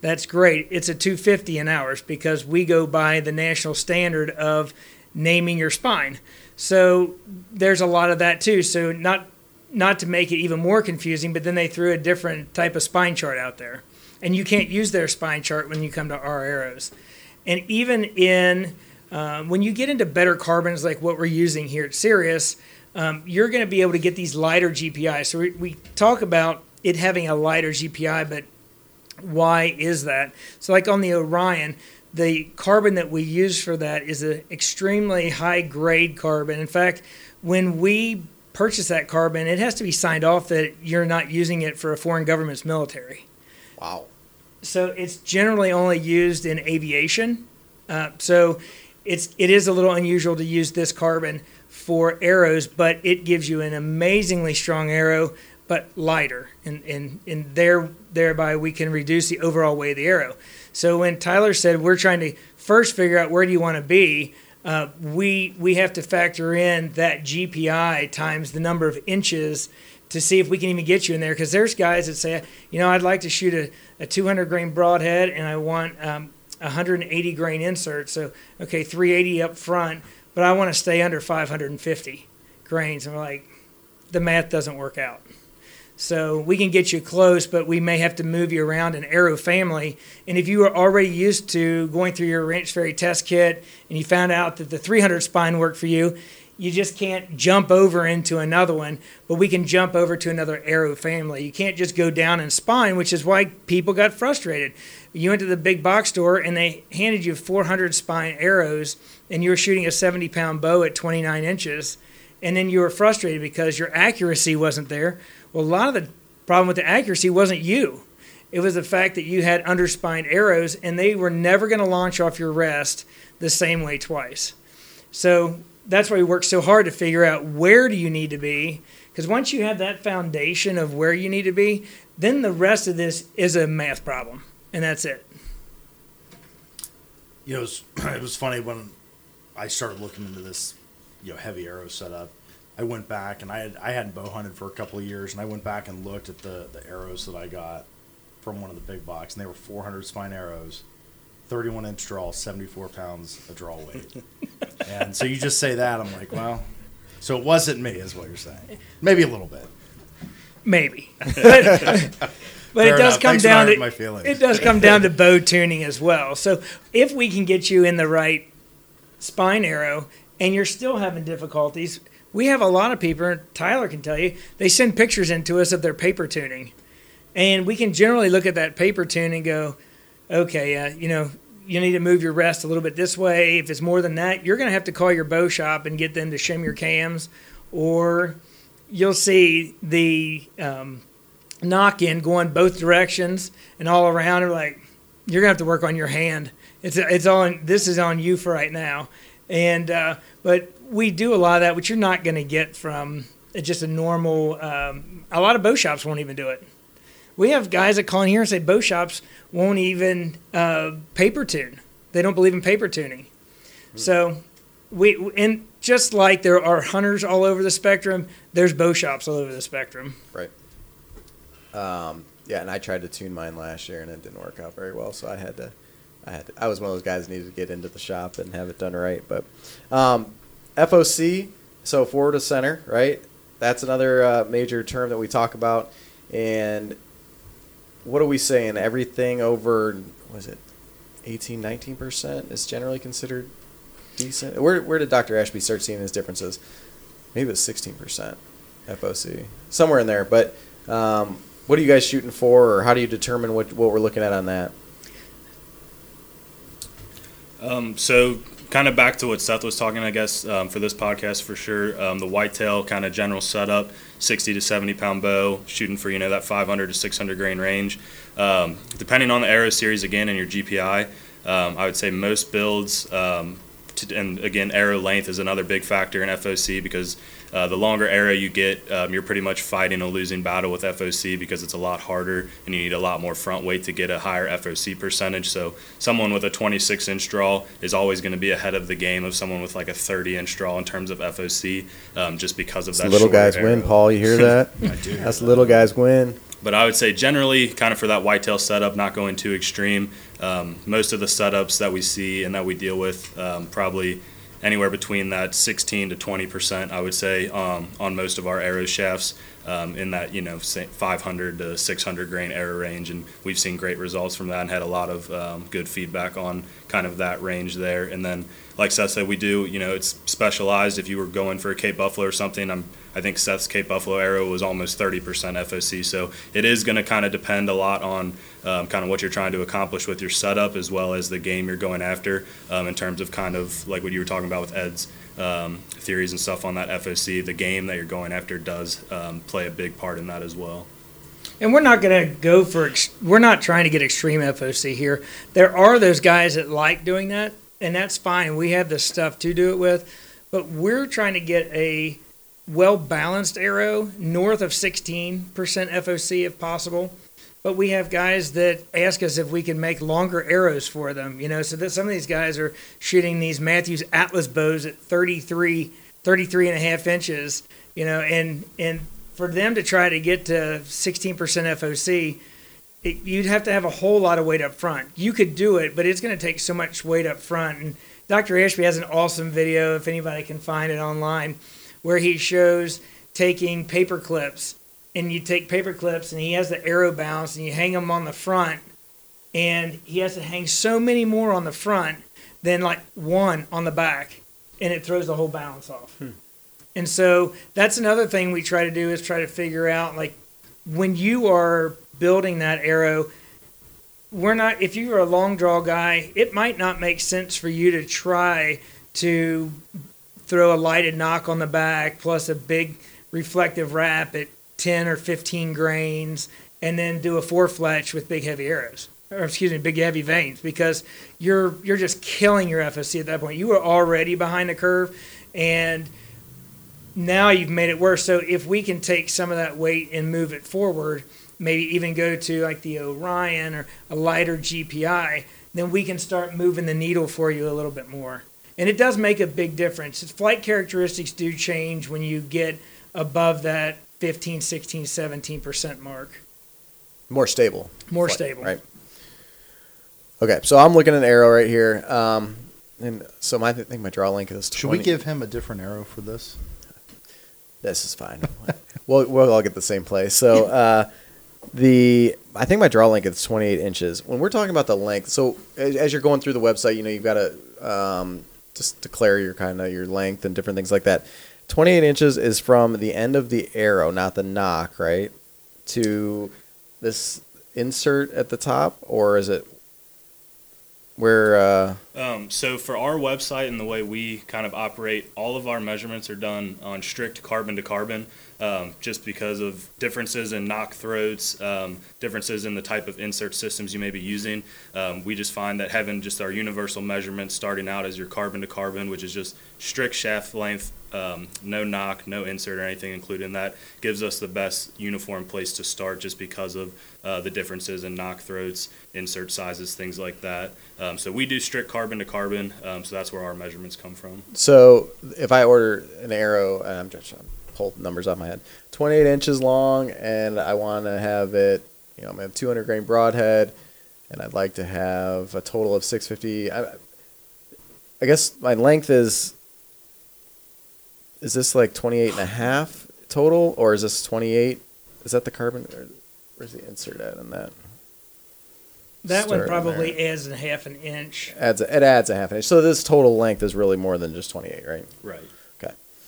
That's great. It's a 250 in ours because we go by the national standard of naming your spine. So there's a lot of that too. So not not to make it even more confusing, but then they threw a different type of spine chart out there. And you can't use their spine chart when you come to our arrows. And even in um, when you get into better carbons like what we're using here at Sirius, um, you're going to be able to get these lighter GPI. So we, we talk about it having a lighter GPI, but why is that? So like on the Orion, the carbon that we use for that is an extremely high grade carbon. In fact, when we purchase that carbon, it has to be signed off that you're not using it for a foreign government's military. Wow. So it's generally only used in aviation. Uh, so it's it is a little unusual to use this carbon for arrows, but it gives you an amazingly strong arrow, but lighter, and and and there thereby we can reduce the overall weight of the arrow. So when Tyler said we're trying to first figure out where do you want to be, uh, we we have to factor in that GPI times the number of inches to see if we can even get you in there. Because there's guys that say, you know, I'd like to shoot a, a 200 grain broadhead and I want um, 180 grain insert. So, okay, 380 up front, but I want to stay under 550 grains. And we're like, the math doesn't work out. So we can get you close, but we may have to move you around an arrow family. And if you are already used to going through your Ranch Fairy test kit and you found out that the 300 spine worked for you, you just can't jump over into another one, but we can jump over to another arrow family. You can't just go down in spine, which is why people got frustrated. You went to the big box store and they handed you 400 spine arrows, and you were shooting a 70 pound bow at 29 inches, and then you were frustrated because your accuracy wasn't there. Well, a lot of the problem with the accuracy wasn't you. It was the fact that you had underspined arrows and they were never going to launch off your rest the same way twice. So that's why we work so hard to figure out where do you need to be because once you have that foundation of where you need to be then the rest of this is a math problem and that's it you know it was, it was funny when i started looking into this you know heavy arrow setup i went back and i had i hadn't bow hunted for a couple of years and i went back and looked at the the arrows that i got from one of the big box and they were 400 spine arrows 31 inch draw, 74 pounds a draw weight. and so you just say that, I'm like, well, so it wasn't me, is what you're saying. Maybe a little bit. maybe but, but it does enough. come Thanks down to my feelings. it does come down to bow tuning as well so if we can get you in the right spine arrow and you're still having difficulties we have a lot of people tyler can tell you they send pictures into us of their paper tuning. And we can generally look at that paper tune and go okay uh, you know you need to move your rest a little bit this way. If it's more than that you're going to have to call your bow shop and get them to shim your cams. Or you'll see the um, nock in going both directions and all around are like you're gonna have to work on your hand. It's it's on this is on you for right now. And uh, but we do a lot of that which you're not going to get from just a normal um, a lot of bow shops won't even do it we have guys that call in here and say bow shops won't even uh, paper tune they don't believe in paper tuning so we and just like there are hunters all over the spectrum there's bow shops all over the spectrum Right. Um, yeah, and I tried to tune mine last year and it didn't work out very well, so I had to. I had to, I was one of those guys that needed to get into the shop and have it done right. But um, FOC, so forward to center, right? That's another uh, major term that we talk about. And what are we saying? Everything over was it 18, 19 percent is generally considered decent. Where where did Dr. Ashby start seeing these differences? Maybe it was sixteen percent FOC, somewhere in there. But um, what are you guys shooting for, or how do you determine what what we're looking at on that? Um, so, kind of back to what Seth was talking, I guess, um, for this podcast for sure. Um, the whitetail kind of general setup, 60 to 70 pound bow, shooting for, you know, that 500 to 600 grain range. Um, depending on the arrow series again and your GPI, um, I would say most builds um, to, and again, arrow length is another big factor in FOC because uh, the longer arrow you get, um, you're pretty much fighting a losing battle with FOC because it's a lot harder and you need a lot more front weight to get a higher FOC percentage. So someone with a 26 inch draw is always going to be ahead of the game of someone with like a 30 inch draw in terms of FOC, um, just because of that. little guys win. Paul. You hear that? I do. That's little guys win. But I would say generally, kind of for that whitetail setup, not going too extreme. Um, most of the setups that we see and that we deal with, um, probably anywhere between that 16 to 20 percent, I would say, um, on most of our arrow shafts, um, in that you know 500 to 600 grain arrow range, and we've seen great results from that and had a lot of um, good feedback on kind of that range there. And then, like Seth said, we do you know it's specialized. If you were going for a Cape Buffalo or something, I'm I think Seth's Cape Buffalo arrow was almost 30% FOC. So it is going to kind of depend a lot on um, kind of what you're trying to accomplish with your setup as well as the game you're going after um, in terms of kind of like what you were talking about with Ed's um, theories and stuff on that FOC. The game that you're going after does um, play a big part in that as well. And we're not going to go for, ex- we're not trying to get extreme FOC here. There are those guys that like doing that, and that's fine. We have the stuff to do it with, but we're trying to get a well balanced arrow north of 16% FOC if possible. But we have guys that ask us if we can make longer arrows for them, you know. So that some of these guys are shooting these Mathews Atlas bows at 33, 33 and a half inches, you know, and and for them to try to get to 16% FOC, it, you'd have to have a whole lot of weight up front. You could do it, but it's going to take so much weight up front. And Dr. Ashby has an awesome video, if anybody can find it online, where he shows taking paper clips. And you take paper clips, and he has the arrow bounce, and you hang them on the front. And he has to hang so many more on the front than like one on the back. And it throws the whole balance off. Hmm. And so that's another thing we try to do is try to figure out like when you are building that arrow, we're not if you're a long draw guy, it might not make sense for you to try to throw a lighted nock on the back plus a big reflective wrap at 10 or 15 grains and then do a four fletch with big heavy arrows or excuse me big heavy vanes because you're you're just killing your FSC at that point you were already behind the curve and now you've made it worse. So if we can take some of that weight and move it forward, maybe even go to like the Orion or a lighter GPI, then we can start moving the needle for you a little bit more. And it does make a big difference. Its Flight characteristics do change when you get above that 15, 16, 17% mark. More stable. More Flight, stable. Right. Okay, so I'm looking at an arrow right here. Um, and so my, I think my draw length is 20. Should we give him a different arrow for this? This is fine. we'll we'll all get the same place. So uh, the I think my draw length is 28 inches. When we're talking about the length, so as, as you're going through the website, you know you've got to um, just declare your kind of your length and different things like that. 28 inches is from the end of the arrow, not the nock, right, to this insert at the top, or is it where? Uh, Um, so for our website and the way we kind of operate, all of our measurements are done on strict carbon to carbon, um, just because of differences in nock throats, um, differences in the type of insert systems you may be using. Um, we just find that having just our universal measurements starting out as your carbon to carbon, which is just strict shaft length, um, no nock, no insert or anything included in that, gives us the best uniform place to start just because of uh, the differences in nock throats, insert sizes, things like that. Um, so we do strict carbon to carbon, so that's where our measurements come from. So if I order an arrow, I'm just pull numbers off my head, 28 inches long, and I want to have it, you know, I'm gonna have 200 grain broadhead, and I'd like to have a total of 650. I, I guess my length is, is this like 28 and a half total, or is this 28? Is that the carbon? Or where's the insert at in that? That one probably adds a half an inch. Adds a, it adds a half an inch. So this total length is really more than just 28, right? Right.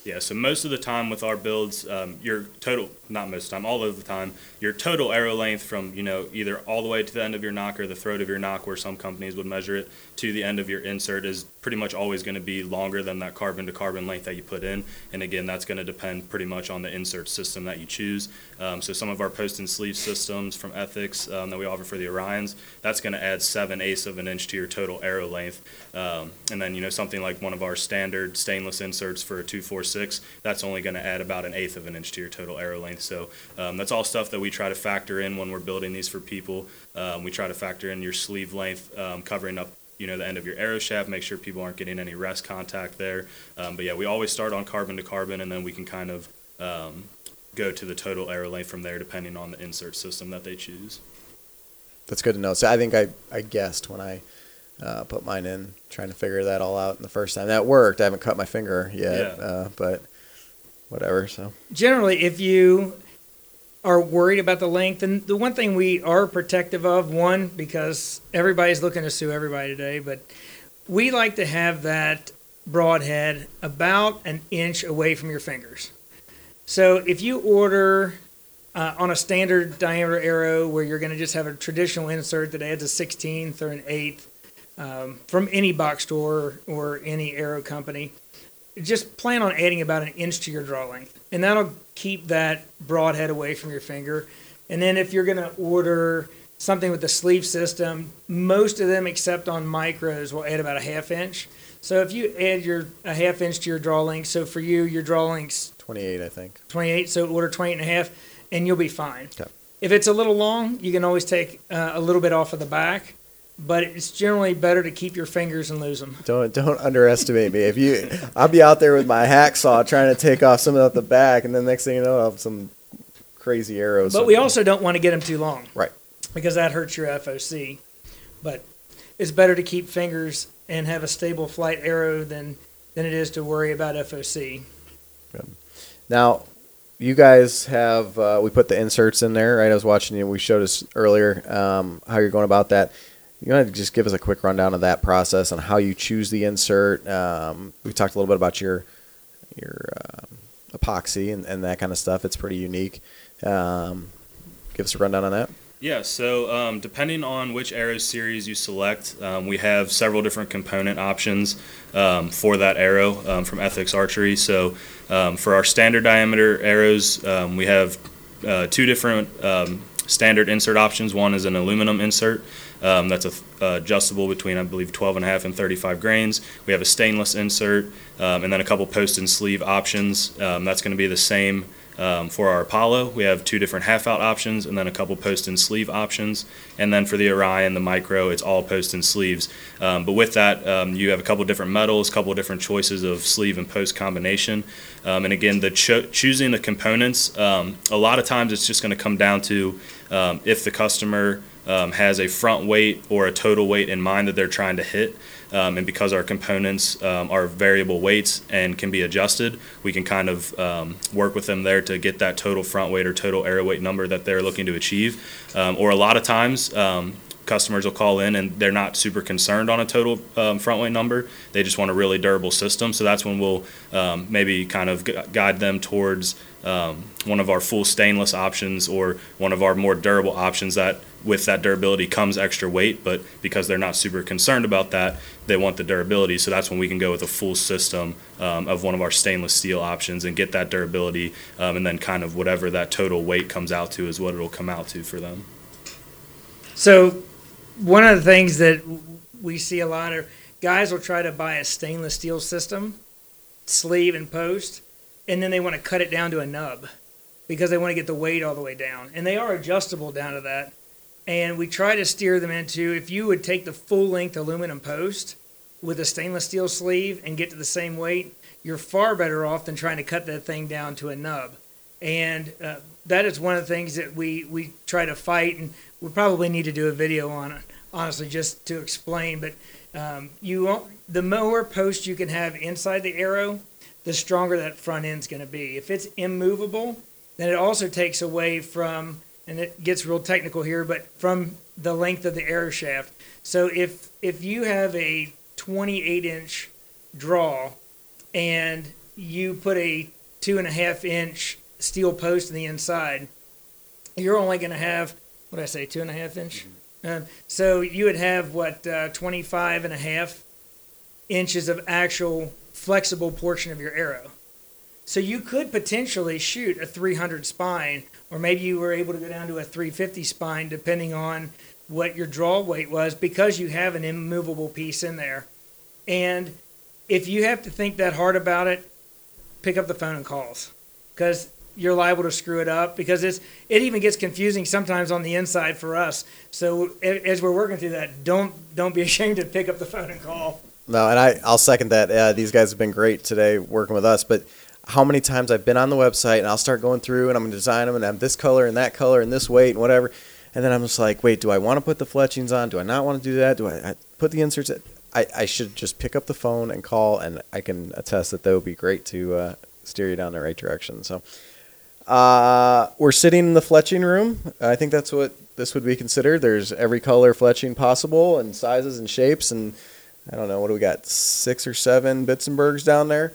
Yeah, so most of the time with our builds, um, your total, not most of the time, all of the time, your total arrow length from, you know, either all the way to the end of your nock or the throat of your nock, where some companies would measure it, to the end of your insert is pretty much always going to be longer than that carbon to carbon length that you put in. And again, that's going to depend pretty much on the insert system that you choose. Um, so some of our post and sleeve systems from Ethics um, that we offer for the Orions, that's going to add seven eighths of an inch to your total arrow length. Um, and then, you know, something like one of our standard stainless inserts for a 246, that's only going to add about an eighth of an inch to your total arrow length. So um, that's all stuff that we try to factor in when we're building these for people. Um, we try to factor in your sleeve length, um, covering up you know the end of your arrow shaft make sure people aren't getting any rest contact there um, but yeah we always start on carbon to carbon and then we can kind of um, go to the total arrow length from there depending on the insert system that they choose That's good to know. So I think I, I guessed when I uh, put mine in, trying to figure that all out. And the first time that worked, I haven't cut my finger yet, Yeah. uh, but whatever. So generally, if you are worried about the length, and the one thing we are protective of, one, because everybody's looking to sue everybody today, but we like to have that broadhead about an inch away from your fingers. So if you order uh, on a standard diameter arrow where you're going to just have a traditional insert that adds a 16th or an eighth um, from any box store or any arrow company, just plan on adding about an inch to your draw length, and that'll keep that broadhead away from your finger. And then if you're going to order something with the sleeve system, most of them, except on micros, will add about a half inch. So if you add your a half inch to your draw length, so for you, your draw length's 28, I think. 28, so order 28 and a half, and you'll be fine. Okay. If it's a little long, you can always take uh, a little bit off of the back, but it's generally better to keep your fingers and lose them. Don't don't underestimate me. If you, I'll be out there with my hacksaw trying to take off some of the back, and then next thing you know, I'll have some crazy arrows. But we also don't want to get them too long. Right. Because that hurts your FOC. But it's better to keep fingers and have a stable flight arrow than than it is to worry about FOC. Now, you guys have uh, we put the inserts in there, right? I was watching you. We showed us earlier um, how you're going about that. You want to just give us a quick rundown of that process and how you choose the insert. Um, we talked a little bit about your your um epoxy and, and that kind of stuff. It's pretty unique. Um, give us a rundown on that. Yeah, so um, depending on which arrow series you select, um, we have several different component options for that arrow from Ethics Archery. So for our standard diameter arrows, we have uh, two different standard insert options. One is an aluminum insert. Um, that's a, adjustable between, I believe, 12 and a half and 35 grains. We have a stainless insert, um, and then a couple post and sleeve options. Um, that's going to be the same um, for our Apollo. We have two different half out options, and then a couple post and sleeve options. And then for the Orion, the Micro, it's all post and sleeves. Um, but with that, um, you have a couple different metals, a couple different choices of sleeve and post combination. And again, the cho- choosing the components, a lot of times it's just going to come down to if the customer um, has a front weight or a total weight in mind that they're trying to hit. Um, and because our components um, are variable weights and can be adjusted, we can kind of um, work with them there to get that total front weight or total arrow weight number that they're looking to achieve. Um, or a lot of times, um, customers will call in and they're not super concerned on a total um, front weight number. They just want a really durable system. So that's when we'll um, maybe kind of gu- guide them towards um, one of our full stainless options or one of our more durable options that with that durability comes extra weight, but because they're not super concerned about that, they want the durability. So that's when we can go with a full system um, of one of our stainless steel options and get that durability, um, and then kind of whatever that total weight comes out to is what it'll come out to for them. So, one of the things that we see a lot of guys will try to buy a stainless steel system, sleeve and post, and then they want to cut it down to a nub because they want to get the weight all the way down. And they are adjustable down to that. And we try to steer them into if you would take the full length aluminum post with a stainless steel sleeve and get to the same weight, you're far better off than trying to cut that thing down to a nub. And uh, that is one of the things that we, we try to fight. And we probably need to do a video on it, honestly, just to explain. But um, you won't, the more post you can have inside the arrow, the stronger that front end's going to be. If it's immovable, then it also takes away from, and it gets real technical here, but from the length of the arrow shaft. So if if you have a 28 inch draw and you put a two and a half inch steel post in the inside, you're only going to have what did I say, two and a half inch. Um, so you would have what uh, 25 and a half inches of actual flexible portion of your arrow. So you could potentially shoot a 300 spine, or maybe you were able to go down to a 350 spine, depending on what your draw weight was, because you have an immovable piece in there. And if you have to think that hard about it, pick up the phone and calls, because you're liable to screw it up. Because it's it even gets confusing sometimes on the inside for us. So as we're working through that, don't don't be ashamed to pick up the phone and call. No, and I I'll second that. Uh, these guys have been great today working with us, but how many times I've been on the website and I'll start going through and I'm to design them and have this color and that color and this weight and whatever. And then I'm just like, wait, do I want to put the fletchings on? Do I not want to do that? Do I, I put the inserts? I, I should just pick up the phone and call, and I can attest that that would be great to uh, steer you down the right direction. So uh, we're sitting in the fletching room. I think that's what this would be considered. There's every color fletching possible and sizes and shapes. And I don't know, what do we got? Six or seven Bitzenbergs down there.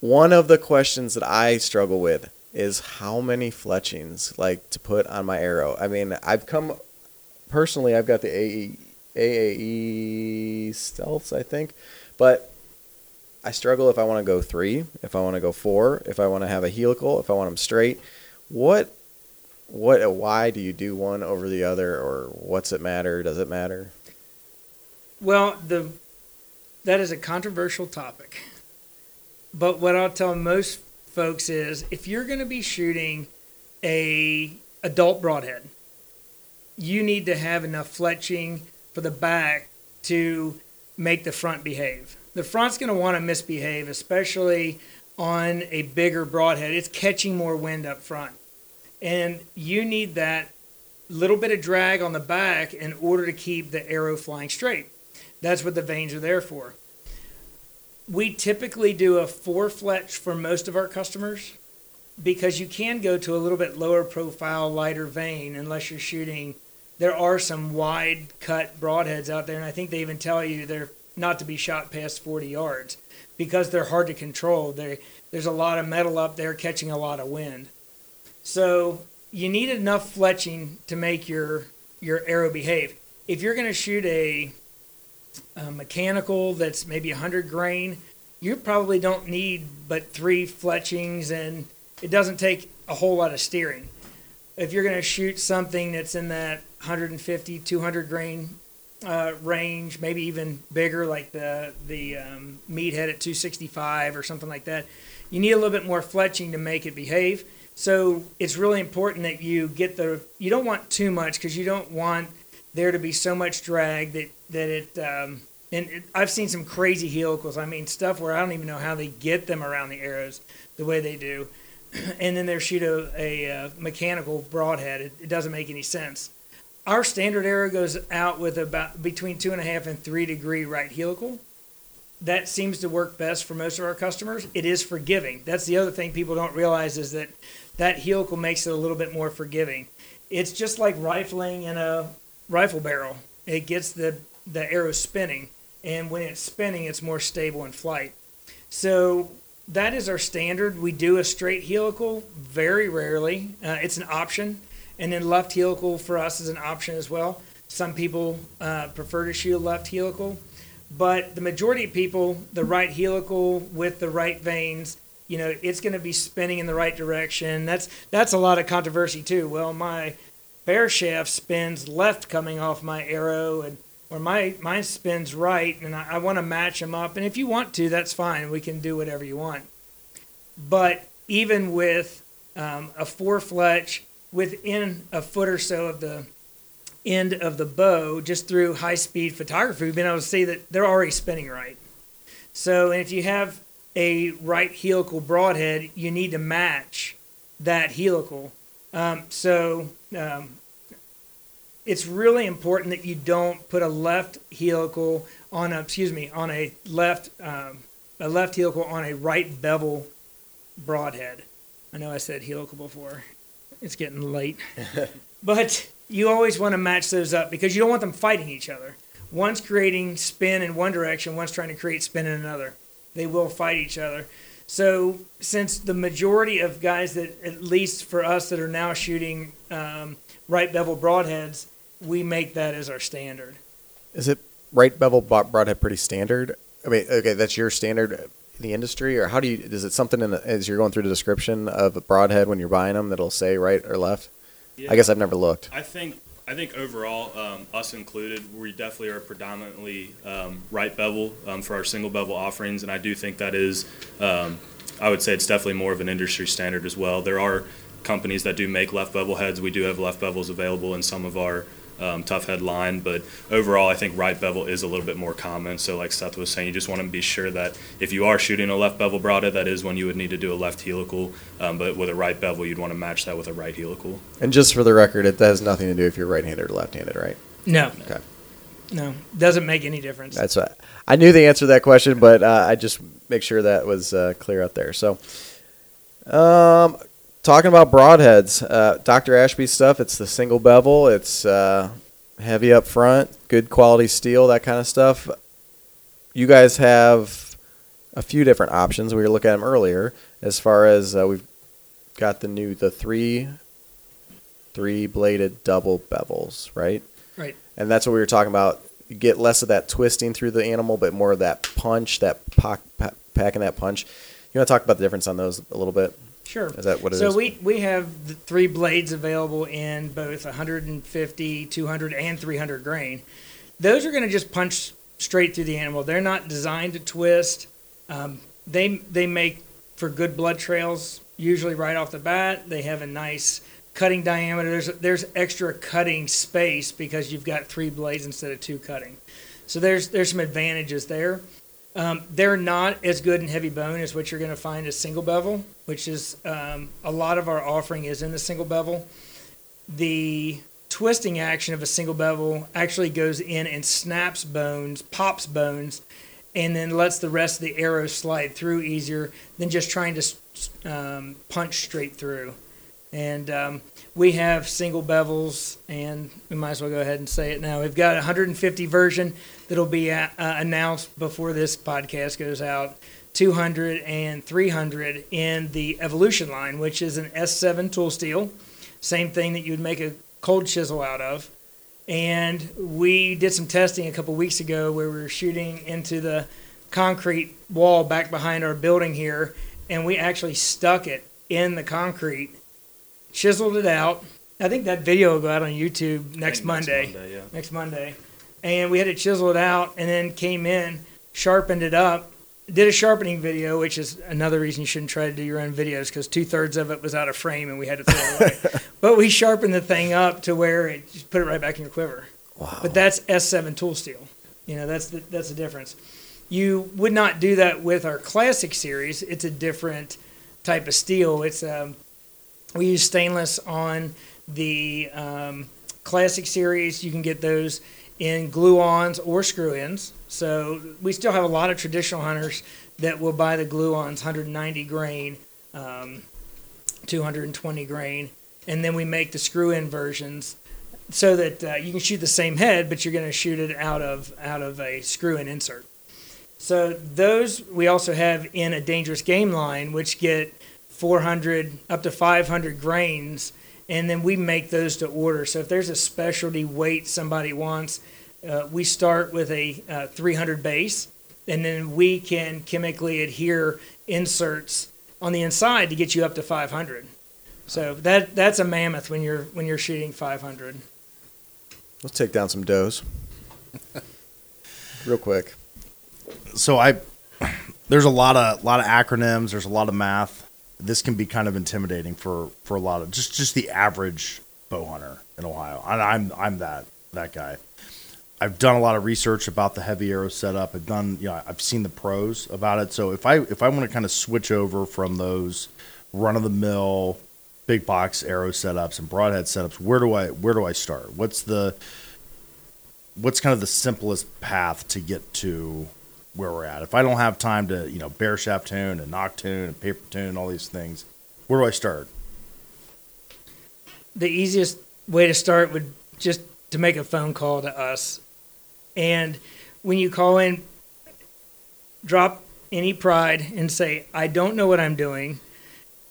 One of the questions that I struggle with is how many fletchings like to put on my arrow. I mean, I've come personally. I've got the AE, AAE stealths, I think, but I struggle if I want to go three, if I want to go four, if I want to have a helical, if I want them straight. What, what, why do you do one over the other, or what's it matter? Does it matter? Well, the that is a controversial topic. But what I'll tell most folks is if you're going to be shooting a adult broadhead, you need to have enough fletching for the back to make the front behave. The front's going to want to misbehave, especially on a bigger broadhead. It's catching more wind up front. And you need that little bit of drag on the back in order to keep the arrow flying straight. That's what the vanes are there for we typically do a four fletch for most of our customers because you can go to a little bit lower profile, lighter vane unless you're shooting. There are some wide cut broadheads out there, and I think they even tell you they're not to be shot past 40 yards because they're hard to control. They, there's a lot of metal up there catching a lot of wind. So you need enough fletching to make your, your arrow behave. If you're going to shoot a a mechanical that's maybe 100 grain, you probably don't need but three fletchings and it doesn't take a whole lot of steering. If you're going to shoot something that's in that 150, 200 grain uh, range, maybe even bigger, like the the um, meathead at 265 or something like that, you need a little bit more fletching to make it behave. So it's really important that you get the. You don't want too much because you don't want there to be so much drag that that it. Um, and it, I've seen some crazy helicals. I mean, stuff where I don't even know how they get them around the arrows the way they do. and then they shoot a, a, a uh, mechanical broadhead. It, it, doesn't make any sense. Our standard arrow goes out with about between two and a half and three degree right helical. That seems to work best for most of our customers. It is forgiving. That's the other thing people don't realize is that that helical makes it a little bit more forgiving. It's just like rifling in a rifle barrel. It gets the the arrow spinning, and when it's spinning, it's more stable in flight. So that is our standard. We do a straight helical very rarely. Uh, it's an option, and then left helical for us is an option as well. Some people uh, prefer to shoot a left helical, but the majority of people, the right helical with the right vanes, you know, it's going to be spinning in the right direction. That's that's a lot of controversy too. Well, my bare shaft spins left coming off my arrow and or my mine spins right and I, I want to match them up and if you want to that's fine we can do whatever you want but even with um, a four fletch within a foot or so of the end of the bow just through high speed photography we've been able to see that they're already spinning right so if you have a right helical broadhead you need to match that helical um, so um, it's really important that you don't put a left helical on a excuse me on a left um, a left helical on a right bevel broadhead. I know I said helical before. It's getting late, but you always want to match those up because you don't want them fighting each other. One's creating spin in one direction, one's trying to create spin in another. They will fight each other. So since the majority of guys that, at least for us that are now shooting um, right bevel broadheads, we make that as our standard. Is it right bevel broadhead pretty standard? I mean, okay, that's your standard the industry, or how do you? Is it something in the, as you're going through the description of a broadhead when you're buying them that'll say right or left? I guess I've never looked. I think I think overall, um, us included, we definitely are predominantly um, right bevel um, for our single bevel offerings, and I do think that is, um, I would say it's definitely more of an industry standard as well. There are companies that do make left bevel heads. We do have left bevels available in some of our um, Tuffhead line. but overall, I think right bevel is a little bit more common. So, like Seth was saying, you just want to be sure that if you are shooting a left bevel broadhead, that is when you would need to do a left helical. Um, but with a right bevel, you'd want to match that with a right helical. And just for the record, it has nothing to do if you're right-handed or left-handed, right? No, Okay, no, doesn't make any difference. that's what I knew the answer to that question, but uh, I just make sure that was uh, clear out there. So, um, talking about broadheads, uh, Dr. Ashby stuff. It's the single bevel. It's uh, heavy up front, good quality steel, that kind of stuff. You guys have a few different options. We were looking at them earlier. As far as uh, we've got the new the three three bladed double bevels, right? right. And that's what we were talking about. You get less of that twisting through the animal, but more of that punch, that pack, pa- packing that punch. You want to talk about the difference on those a little bit? Sure. Is that what it is? so we we have the three blades available in both 150, 200, and 300 grain. Those are going to just punch straight through the animal. They're not designed to twist. Um, they they make for good blood trails usually right off the bat. They have a nice cutting diameter. There's there's extra cutting space because you've got three blades instead of two cutting. So there's there's some advantages there. Um, they're not as good in heavy bone as what you're going to find as single bevel, which is um, a lot of our offering is in the single bevel. The twisting action of a single bevel actually goes in and snaps bones, pops bones, and then lets the rest of the arrow slide through easier than just trying to um, punch straight through. And um, we have single bevels, and we might as well go ahead and say it now. We've got 150 version that'll be uh, uh, announced before this podcast goes out. 200 and 300 in the Evolution line, which is an S7 tool steel. Same thing that you would make a cold chisel out of. And we did some testing a couple weeks ago where we were shooting into the concrete wall back behind our building here, and we actually stuck it in the concrete chiseled it out. I think that video will go out on YouTube next Monday. Next Monday, yeah. Next Monday. And we had to chisel it out and then came in, sharpened it up, did a sharpening video, which is another reason you shouldn't try to do your own videos because two thirds of it was out of frame and we had to throw it away. but we sharpened the thing up to where it just put it right back in your quiver. Wow. But that's S7 tool steel. You know, that's the, that's the difference. You would not do that with our classic series. It's a different type of steel. It's um, we use stainless on the um, classic series. You can get those in glue-ons or screw-ins. So we still have a lot of traditional hunters that will buy the glue-ons 190 grain, um, 220 grain, and then we make the screw-in versions so that uh, you can shoot the same head, but you're going to shoot it out of out of a screw-in insert. So those we also have in a dangerous game line, which get 400 up to 500 grains, and then we make those to order. So if there's a specialty weight somebody wants, uh, we start with a uh, 300 base, and then we can chemically adhere inserts on the inside to get you up to 500. So that that's a mammoth when you're when you're shooting 500. Let's take down some does. Real quick. so I there's a lot of lot of acronyms. There's a lot of math. This can be kind of intimidating for for a lot of just just the average bow hunter in Ohio. And I'm I'm that that guy. I've done a lot of research about the heavy arrow setup. I've done you know I've seen the pros about it. So if I if I want to kind of switch over from those run of the mill big box arrow setups and broadhead setups, where do I where do I start? What's the what's kind of the simplest path to get to where we're at? If I don't have time to, you know, bare shaft tune and nock tune and paper tune all these things, where do I start? the easiest way to start would just to make a phone call to us. And when you call in, drop any pride and say, I don't know what I'm doing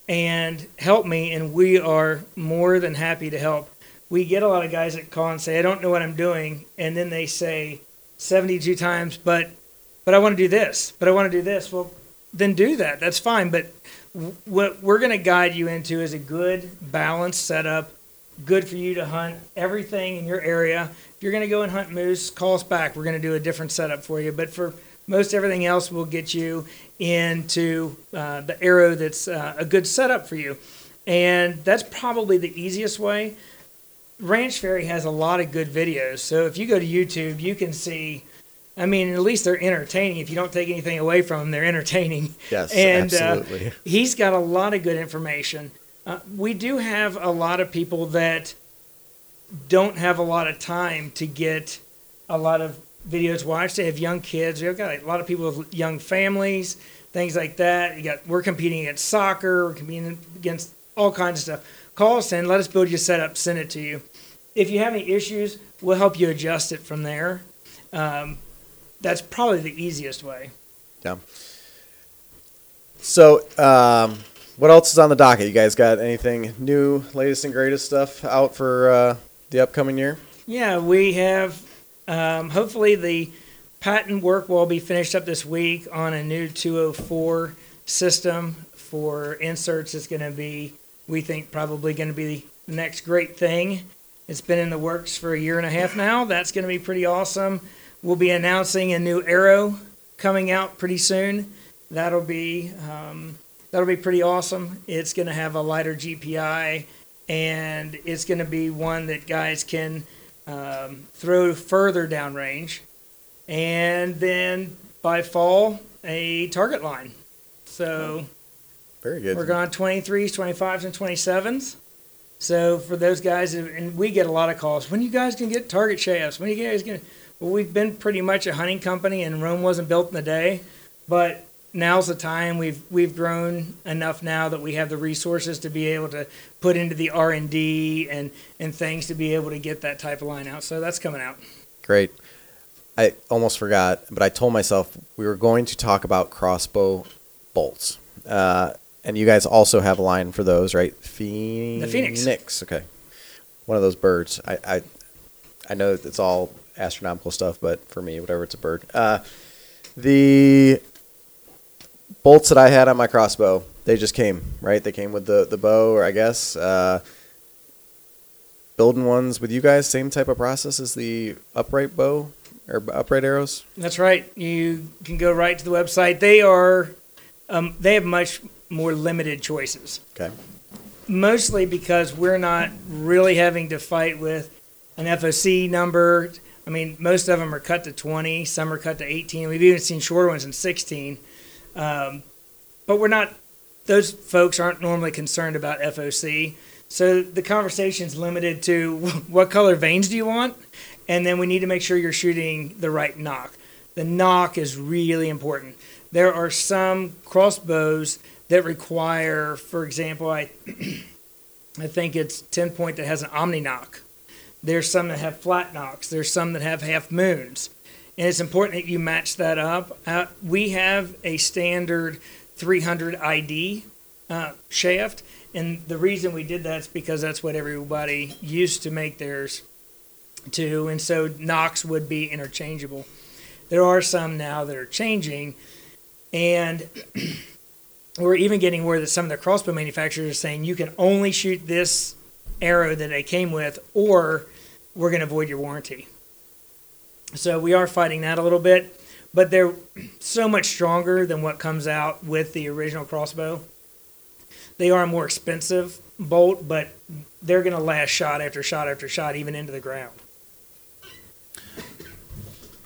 and help me. And we are more than happy to help. We get a lot of guys that call and say, I don't know what I'm doing. And then they say 72 times, but, but I want to do this, but I want to do this. Well, then do that. That's fine. But what we're going to guide you into is a good, balanced setup, good for you to hunt everything in your area. If you're going to go and hunt moose, call us back. We're going to do a different setup for you. But for most everything else, we'll get you into uh, the arrow that's uh, a good setup for you. And that's probably the easiest way. Ranch Fairy has a lot of good videos. So if you go to YouTube, you can see I mean, at least they're entertaining. If you don't take anything away from them, they're entertaining. Yes, and, absolutely. Uh, he's got a lot of good information. Uh, we do have a lot of people that don't have a lot of time to get a lot of videos watched. They have young kids. We've got a lot of people with young families, things like that. You got we're competing against soccer. We're competing against all kinds of stuff. Call us in. Let us build your setup. Send it to you. If you have any issues, we'll help you adjust it from there. Um, that's probably the easiest way. Yeah. So, um, what else is on the docket? You guys got anything new, latest and greatest stuff out for uh, the upcoming year? Yeah, we have. Um, hopefully, the patent work will be finished up this week on a new 204 system for inserts. It's going to be, we think, probably going to be the next great thing. It's been in the works for a year and a half now. That's going to be pretty awesome. We'll be announcing a new arrow coming out pretty soon. That'll be um, that'll be pretty awesome. It's going to have a lighter GPI, and it's going to be one that guys can um, throw further downrange. And then by fall, a target line. So Very good. we're going 23s, 25s, and 27s. So for those guys, and we get a lot of calls. When you guys can get target shafts? When you guys Well, we've been pretty much a hunting company, and Rome wasn't built in a day. But now's the time. We've we've grown enough now that we have the resources to be able to put into the R and D and and things to be able to get that type of line out. So that's coming out. Great. I almost forgot, but I told myself we were going to talk about crossbow bolts. Uh, and you guys also have a line for those, right? Phoenix. The Phoenix. Okay. One of those birds. I, I, I know it's all astronomical stuff, but for me, whatever, it's a bird. Uh, the bolts that I had on my crossbow, they just came, right? They came with the, the bow, or I guess. Uh, building ones with you guys, same type of process as the upright bow or upright arrows? That's right. You can go right to the website. They are, um, they have much more limited choices. Okay. Mostly because we're not really having to fight with an FOC number. I mean, most of them are cut to 20. Some are cut to 18. We've even seen shorter ones in 16. Um, but we're not. Those folks aren't normally concerned about FOC. So the conversation's limited to what color vanes do you want, and then we need to make sure you're shooting the right nock. The nock is really important. There are some crossbows that require, for example, I I think it's TenPoint that has an omni nock. There's some that have flat nocks. There's some that have half moons. And it's important that you match that up. Uh, we have a standard 300 ID uh, shaft. And the reason we did that is because that's what everybody used to make theirs to. And so nocks would be interchangeable. There are some now that are changing. And we're even getting word that some of the crossbow manufacturers are saying you can only shoot this arrow that they came with, or we're going to void your warranty. So we are fighting that a little bit, but they're so much stronger than what comes out with the original crossbow. They are a more expensive bolt, but they're going to last shot after shot after shot, even into the ground.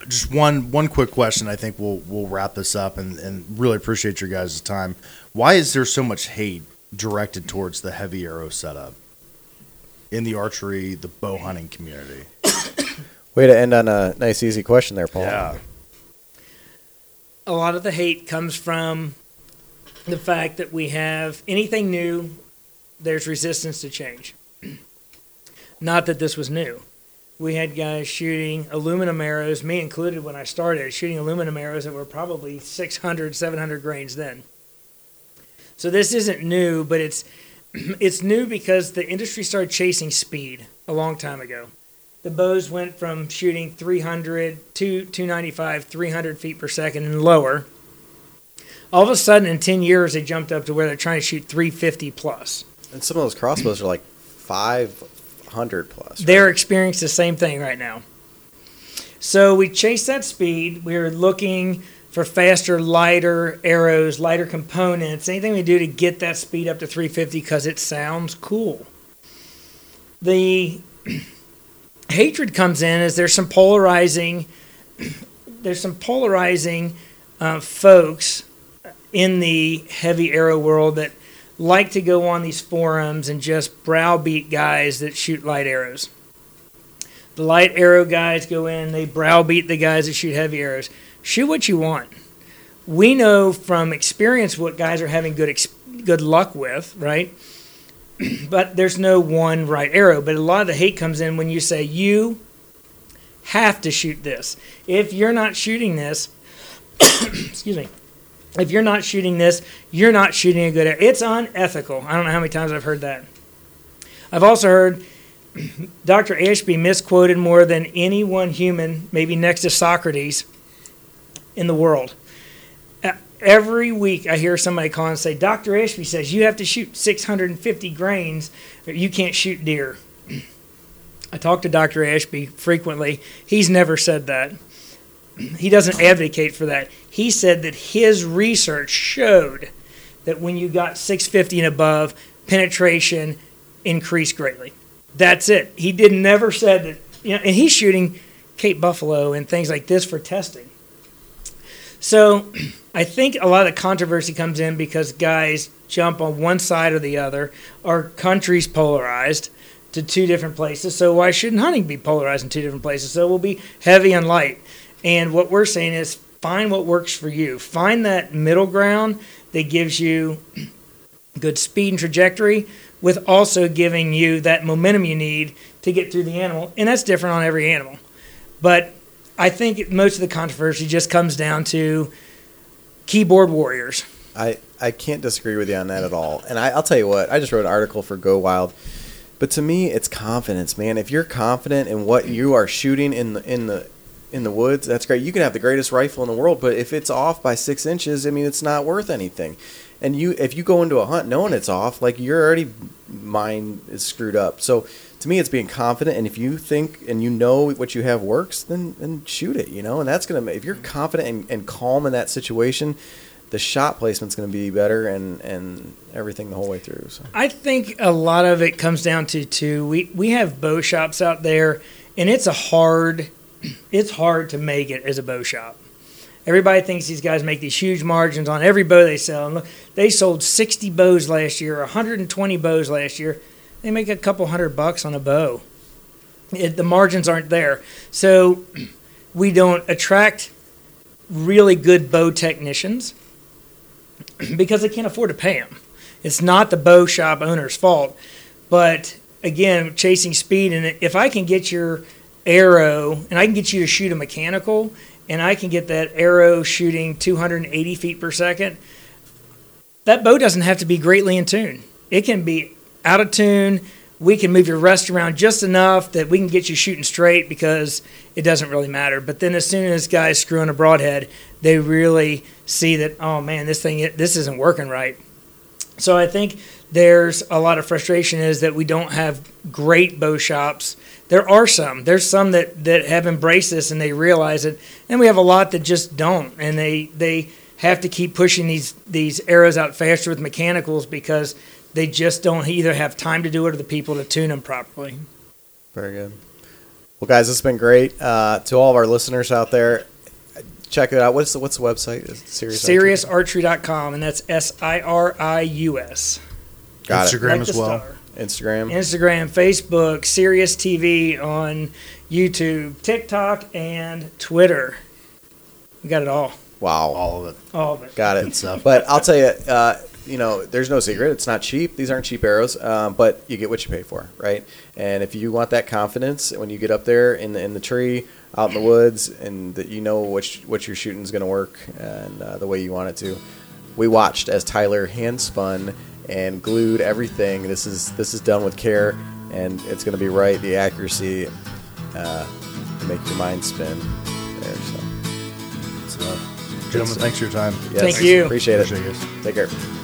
Just one one quick question. I think we'll we'll wrap this up, and, and really appreciate your guys' time. Why is there so much hate directed towards the heavy arrow setup in the archery, the bow hunting community? Way to end on a nice, easy question there, Paul. Yeah. a lot of the hate comes from the fact that we have anything new, there's resistance to change. Not that this was new. we had guys shooting aluminum arrows, me included when I started, shooting aluminum arrows that were probably 600, 700 grains then. So this isn't new, but it's it's new because the industry started chasing speed a long time ago. The bows went from shooting 300 to 295, 300 feet per second and lower. All of a sudden, in 10 years, they jumped up to where they're trying to shoot 350 plus. And some of those crossbows are like 500 plus. right? They're experiencing the same thing right now. So we chase that speed. We're looking for faster, lighter arrows, lighter components, anything we do to get that speed up to 350 because it sounds cool. The hatred comes in as there's some polarizing, there's some polarizing uh, folks in the heavy arrow world that like to go on these forums and just browbeat guys that shoot light arrows. The light arrow guys go in, they browbeat the guys that shoot heavy arrows. Shoot what you want. We know from experience what guys are having good good luck with, right? but there's no one right arrow. But a lot of the hate comes in when you say you have to shoot this. If you're not shooting this, excuse me, if you're not shooting this, you're not shooting a good arrow. It's unethical. I don't know how many times I've heard that. I've also heard Dr. Ashby misquoted more than any one human, maybe next to Socrates, in the world. Every week I hear somebody call and say, Dr. Ashby says you have to shoot 650 grains or you can't shoot deer. I talk to Dr. Ashby frequently. He's never said that. He doesn't advocate for that. He said that his research showed that when you got 650 and above, penetration increased greatly. That's it. He did never said that, you know, and he's shooting Cape Buffalo and things like this for testing. So I think a lot of controversy comes in because guys jump on one side or the other. Our country's polarized to two different places. So why shouldn't hunting be polarized in two different places? So we'll be heavy and light. And what we're saying is find what works for you. Find that middle ground that gives you good speed and trajectory with also giving you that momentum you need to get through the animal. And that's different on every animal. But I think most of the controversy just comes down to keyboard warriors. I, I can't disagree with you on that at all. And I, I'll tell you what, I just wrote an article for Go Wild. But to me, it's confidence, man. If you're confident in what you are shooting in the in the in the woods, that's great. You can have the greatest rifle in the world, but if it's off by six inches, I mean, it's not worth anything. And you, if you go into a hunt knowing it's off, like you're already mind is screwed up. So to me, it's being confident. And if you think and you know what you have works, then then shoot it. You know, and that's gonna. If you're confident and, and calm in that situation, the shot placement's gonna be better and and everything the whole way through. So. I think a lot of it comes down to two. We we have bow shops out there, and it's a hard, it's hard to make it as a bow shop. Everybody thinks these guys make these huge margins on every bow they sell. And look, they sold 60 bows last year, 120 bows last year. They make a couple hundred bucks on a bow. It, the margins aren't there, so we don't attract really good bow technicians because they can't afford to pay them. It's not the bow shop owner's fault. But again, chasing speed, and if I can get your arrow and I can get you to shoot a mechanical and I can get that arrow shooting 280 feet per second, that bow doesn't have to be greatly in tune. It can be out of tune. We can move your rest around just enough that we can get you shooting straight because it doesn't really matter. But then as soon as guys screw on a broadhead, they really see that, oh man, this thing, this isn't working right. So I think there's a lot of frustration is that we don't have great bow shops. There are some. There's some that, that have embraced this and they realize it, and we have a lot that just don't, and they they have to keep pushing these these arrows out faster with mechanicals because they just don't either have time to do it or the people to tune them properly. Very good. Well, guys, it's been great. Uh, to all of our listeners out there, check it out. What's the, what's the website? Is it Sirius Archery? SiriusArchery.com, and that's S I R I U S. Got it. Instagram Like as well. star. Instagram. Instagram, Facebook, Sirius TV on YouTube, TikTok, and Twitter. We got it all. Wow. All of it. All of it. Got it. Good stuff. But I'll tell you, uh, you know, there's no secret. It's not cheap. These aren't cheap arrows, um, but you get what you pay for, right? And if you want that confidence when you get up there in the, in the tree, out in the woods, and that you know what sh- what you're shooting is going to work and uh, the way you want it to, we watched as Tyler hand spun and glued everything. This is this is done with care, and it's going to be right. The accuracy uh, make your mind spin there. So, So, gentlemen, thanks for your time. yes, Thank you. Appreciate it. Appreciate you guys. Take care.